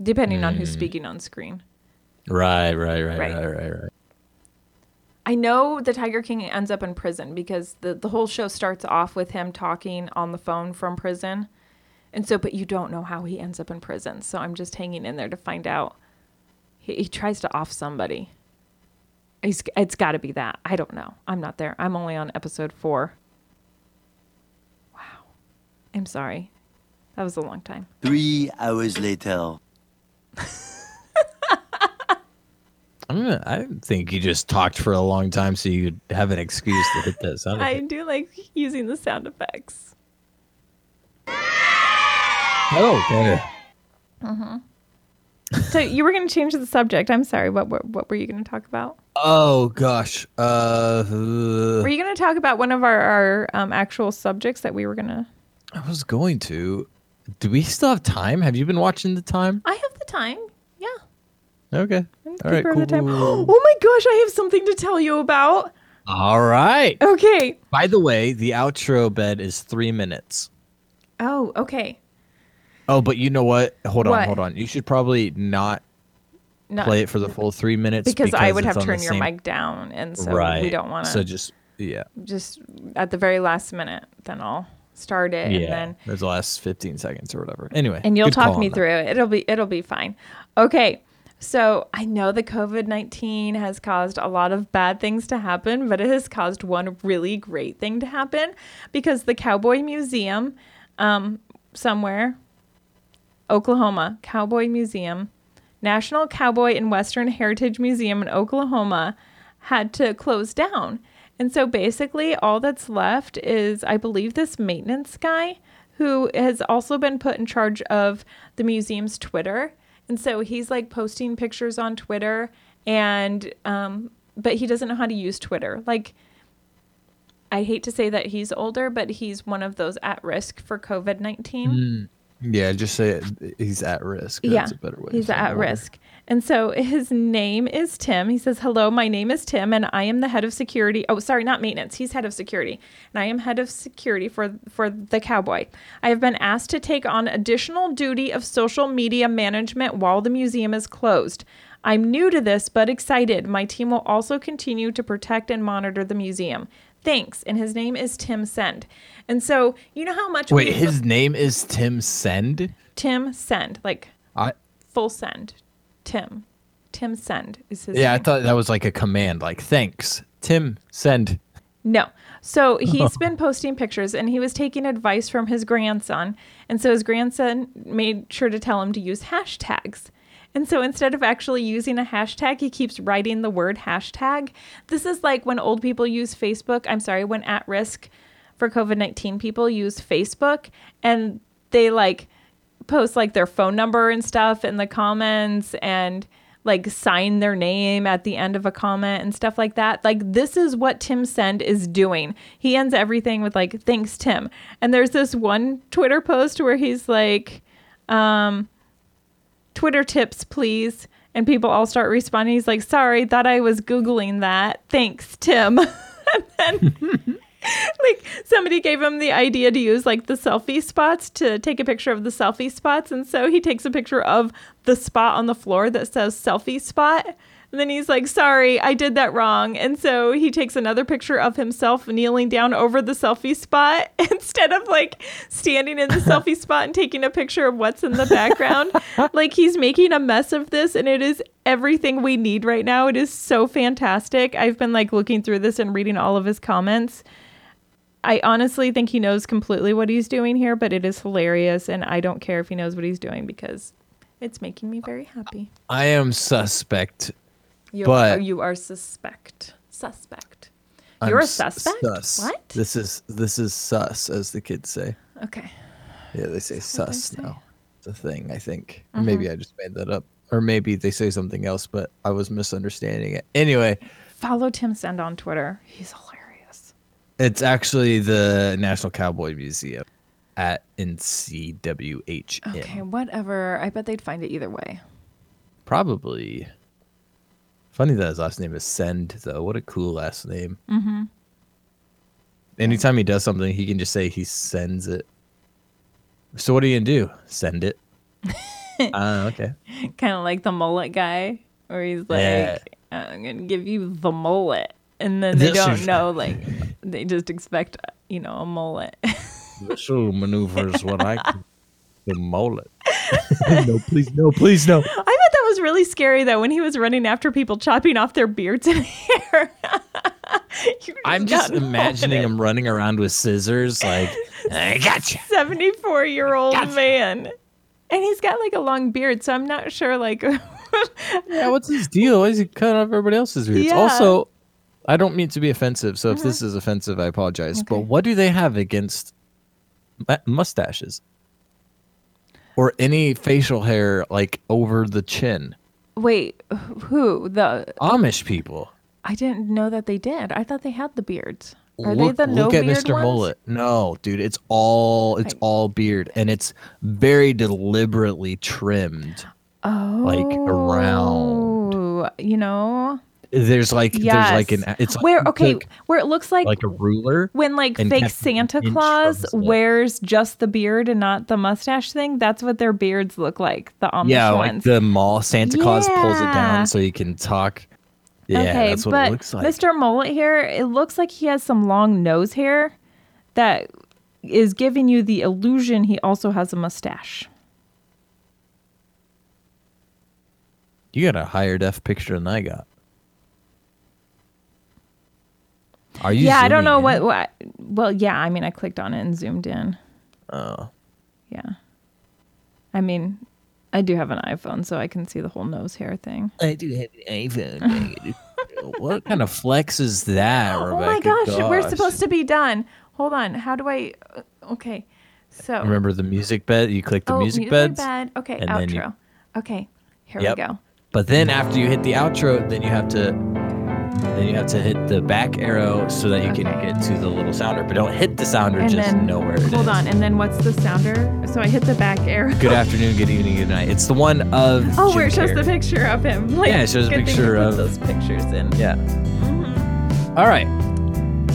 Speaker 6: Depending on who's speaking on screen.
Speaker 7: Right, right, right,
Speaker 6: Right.
Speaker 7: right, right, right.
Speaker 6: I know the Tiger King ends up in prison because the, the whole show starts off with him talking on the phone from prison. And so, but you don't know how he ends up in prison. So I'm just hanging in there to find out. He, he tries to off somebody. He's, it's got to be that. I don't know. I'm not there. I'm only on episode four. Wow. I'm sorry. That was a long time.
Speaker 1: Three hours later.
Speaker 7: I'm gonna, I think you just talked for a long time so you could have an excuse to hit that sound.
Speaker 6: I
Speaker 7: effect.
Speaker 6: do like using the sound effects.
Speaker 7: Oh, okay.
Speaker 6: So you were going to change the subject. I'm sorry. What what, what were you going to talk about?
Speaker 7: Oh gosh. Uh,
Speaker 6: Were you going to talk about one of our our um, actual subjects that we were going to?
Speaker 7: I was going to. Do we still have time? Have you been watching the time?
Speaker 6: I have the time. Yeah.
Speaker 7: Okay. All right. Cool.
Speaker 6: the time.
Speaker 7: cool, cool.
Speaker 6: Oh my gosh! I have something to tell you about.
Speaker 7: All right.
Speaker 6: Okay.
Speaker 7: By the way, the outro bed is three minutes.
Speaker 6: Oh, okay.
Speaker 7: Oh, but you know what? Hold on,
Speaker 6: What?
Speaker 7: hold on. You should probably not
Speaker 6: No,
Speaker 7: play it for the full three minutes
Speaker 6: because, I would
Speaker 7: it's
Speaker 6: have
Speaker 7: on the
Speaker 6: turned your
Speaker 7: same-
Speaker 6: mic down, and so
Speaker 7: right.
Speaker 6: we don't want to.
Speaker 7: So just yeah,
Speaker 6: just at the very last minute, then I'll start it,
Speaker 7: yeah.
Speaker 6: and then
Speaker 7: There's the last fifteen seconds or whatever. Anyway,
Speaker 6: and you'll
Speaker 7: good call
Speaker 6: talk me
Speaker 7: that.
Speaker 6: through it. It'll be it'll be fine. Okay. So I know the COVID nineteen has caused a lot of bad things to happen, but it has caused one really great thing to happen because the Cowboy Museum, um, somewhere, Oklahoma Cowboy Museum, National Cowboy and Western Heritage Museum in Oklahoma, had to close down. And so basically, all that's left is, I believe, this maintenance guy who has also been put in charge of the museum's Twitter. And so he's like posting pictures on Twitter, and um, but he doesn't know how to use Twitter. Like, I hate to say that he's older, but he's one of those at risk for COVID 19
Speaker 7: Yeah, just say it. he's at risk.
Speaker 6: yeah,
Speaker 7: That's a better way.
Speaker 6: he's at risk. And so his name is Tim. He says, Hello, my name is Tim, and I am the head of security. Oh, sorry, not maintenance. He's head of security. And I am head of security for, for the cowboy. I have been asked to take on additional duty of social media management while the museum is closed. I'm new to this, but excited. My team will also continue to protect and monitor the museum. Thanks. And his name is Tim Send. And so, you know how much
Speaker 7: Wait, his name is Tim Send.
Speaker 6: Tim Send, like
Speaker 7: I
Speaker 6: full send. Tim. Tim Send is his
Speaker 7: yeah, I thought that was like a command. Like thanks, Tim Send.
Speaker 6: No. So he's been posting pictures and he was taking advice from his grandson. And so his grandson made sure to tell him to use hashtags. And so instead of actually using a hashtag, he keeps writing the word hashtag. This is like when old people use Facebook. I'm sorry, when at risk for COVID 19 people use Facebook and they like post like their phone number and stuff in the comments and like sign their name at the end of a comment and stuff like that. Like this is what Tim Send is doing. He ends everything with like thanks Tim. And there's this one Twitter post where he's like um Twitter tips please and people all start responding. He's like sorry, thought I was googling that. Thanks Tim. and then like somebody gave him the idea to use like the selfie spots to take a picture of the selfie spots and so he takes a picture of the spot on the floor that says selfie spot and then he's like sorry i did that wrong and so he takes another picture of himself kneeling down over the selfie spot instead of like standing in the selfie spot and taking a picture of what's in the background like he's making a mess of this and it is everything we need right now it is so fantastic i've been like looking through this and reading all of his comments I honestly think he knows completely what he's doing here, but it is hilarious, and I don't care if he knows what he's doing because it's making me very happy.
Speaker 7: I am suspect.
Speaker 6: You
Speaker 7: But-
Speaker 6: are, you are suspect. Suspect.
Speaker 7: I'm
Speaker 6: You're a suspect?
Speaker 7: Sus.
Speaker 6: What?
Speaker 7: This is this is sus, as the kids say.
Speaker 6: Okay.
Speaker 7: Yeah, they say
Speaker 6: they
Speaker 7: sus.
Speaker 6: Mm-hmm.
Speaker 7: now. It's a thing, I think. Or maybe I just made that up. Or maybe they say something else, but I was misunderstanding it. Anyway,
Speaker 6: Follow Tim Send on Twitter. He's hilarious.
Speaker 7: it's actually the National Cowboy Museum at NCWHM.
Speaker 6: Okay, whatever. I bet they'd find it either way.
Speaker 7: Probably. Funny that his last name is Send, though. What a cool last name. Mm-hmm. Anytime he does something, he can just say he sends it. So what are you gonna do? Send it. uh, okay.
Speaker 6: Kind of like the mullet guy, where he's like,
Speaker 7: Yeah.
Speaker 6: I'm going to give you the mullet. And then they don't know, like, they just expect, you know, a mullet.
Speaker 7: Special maneuvers what I can. The mullet. no, please, no, please, no.
Speaker 6: I was really scary though when he was running after people chopping off their beards and hair. You
Speaker 7: I'm just imagining him running around with scissors, like, I gotcha.
Speaker 6: 74 year old man. And he's got like a long beard, so I'm not sure like
Speaker 7: Yeah, what's his deal? Why is he cutting off everybody else's beards?
Speaker 6: Yeah. Mm-hmm.
Speaker 7: Also, I don't mean to be offensive, so if this is offensive, I apologize. But what do they have against mustaches or any facial hair like over the chin?
Speaker 6: Wait, who? The
Speaker 7: Amish people.
Speaker 6: I didn't know that they did. I thought they had the beards. Are
Speaker 7: look,
Speaker 6: they the no
Speaker 7: look at
Speaker 6: beard
Speaker 7: Mr.
Speaker 6: ones?
Speaker 7: Mullet. No, dude, it's all it's
Speaker 6: Right.
Speaker 7: all beard, and it's very deliberately trimmed.
Speaker 6: Oh,
Speaker 7: like, around.
Speaker 6: Oh, you know,
Speaker 7: There's like
Speaker 6: yes.
Speaker 7: there's like an it's like
Speaker 6: where okay,
Speaker 7: took,
Speaker 6: where it looks like,
Speaker 7: like a ruler.
Speaker 6: when like fake Santa Claus wears just the beard and not the mustache thing. That's what their beards look like. The Amish
Speaker 7: yeah, like
Speaker 6: ones.
Speaker 7: the mall Santa Claus pulls it down so you can talk. Yeah,
Speaker 6: okay,
Speaker 7: that's what
Speaker 6: but
Speaker 7: it looks like.
Speaker 6: Mr. Mullet here, it looks like he has some long nose hair that is giving you the illusion he also has a mustache.
Speaker 7: You got a higher def picture than I got. Are you?
Speaker 6: yeah, I don't know
Speaker 7: in?
Speaker 6: what, what. Well, yeah, I mean, I clicked on it and zoomed in.
Speaker 7: Oh,
Speaker 6: Yeah. I mean, I do have an iPhone, so I can see the whole nose hair thing.
Speaker 7: I do have an iPhone. what kind of flex is that,
Speaker 6: oh my gosh, we're supposed to be done. Hold on. How do I? uh, Okay. So.
Speaker 7: Remember the music bed? You click the
Speaker 6: oh,
Speaker 7: music beds.
Speaker 6: bed. Okay, outro.
Speaker 7: you-
Speaker 6: Okay, here
Speaker 7: Yep.
Speaker 6: we go.
Speaker 7: But then after you hit the outro, then you have to then you have to hit the back arrow so that you can get to the little sounder. But don't hit the sounder,
Speaker 6: And
Speaker 7: just
Speaker 6: then
Speaker 7: know where it is.
Speaker 6: Hold on, and then what's the sounder? So I hit the back arrow.
Speaker 7: Good afternoon, good evening, good night. It's the one of
Speaker 6: Oh,
Speaker 7: Jim
Speaker 6: where it shows
Speaker 7: Carrey.
Speaker 6: the picture of him. Like,
Speaker 7: Yeah, it shows a picture of-
Speaker 6: those pictures in.
Speaker 7: Yeah. Mm-hmm. All right.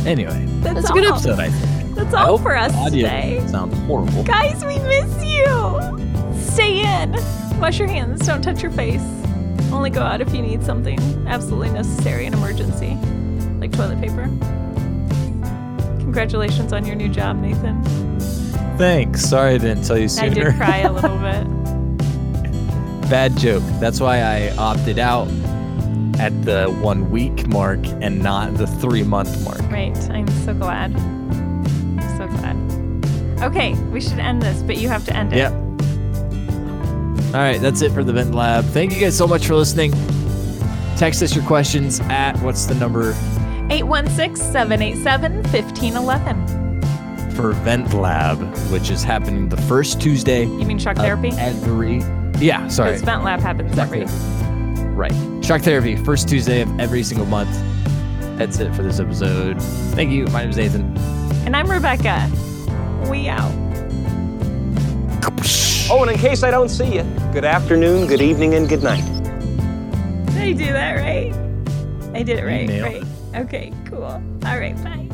Speaker 7: Anyway,
Speaker 6: That's
Speaker 7: that's, a good episode, I think.
Speaker 6: That's all for us today.
Speaker 7: doesn't Sound horrible.
Speaker 6: Guys, we miss you. Stay in. Wash your hands. Don't touch your face. Only go out if you need something absolutely necessary and emergency, like toilet paper. Congratulations on your new job, Nathan.
Speaker 7: Thanks. Sorry I didn't tell you sooner.
Speaker 6: I did cry a little bit.
Speaker 7: Bad joke. That's why I opted out at the one week mark and not the three month mark.
Speaker 6: Right. I'm so glad. I'm so glad. Okay, we should end this, but you have to end it.
Speaker 7: Yep. All right, that's it for the Vent Lab. Thank you guys so much for listening. Text us your questions at what's the number
Speaker 6: 816 787 1511.
Speaker 7: for Vent Lab, which is happening the first Tuesday
Speaker 6: You mean shock therapy?
Speaker 7: every. Yeah, sorry.
Speaker 6: Because Vent Lab happens every.
Speaker 7: Right. Shock Therapy, first Tuesday of every single month. That's it for this episode. Thank you. My name is Nathan.
Speaker 6: And I'm Rebecca. We out.
Speaker 1: Oh, and in case I don't see you, good afternoon, good evening, and good night.
Speaker 6: Did I do that right? I did it right,
Speaker 7: nailed
Speaker 6: right? Okay, cool. All right, bye.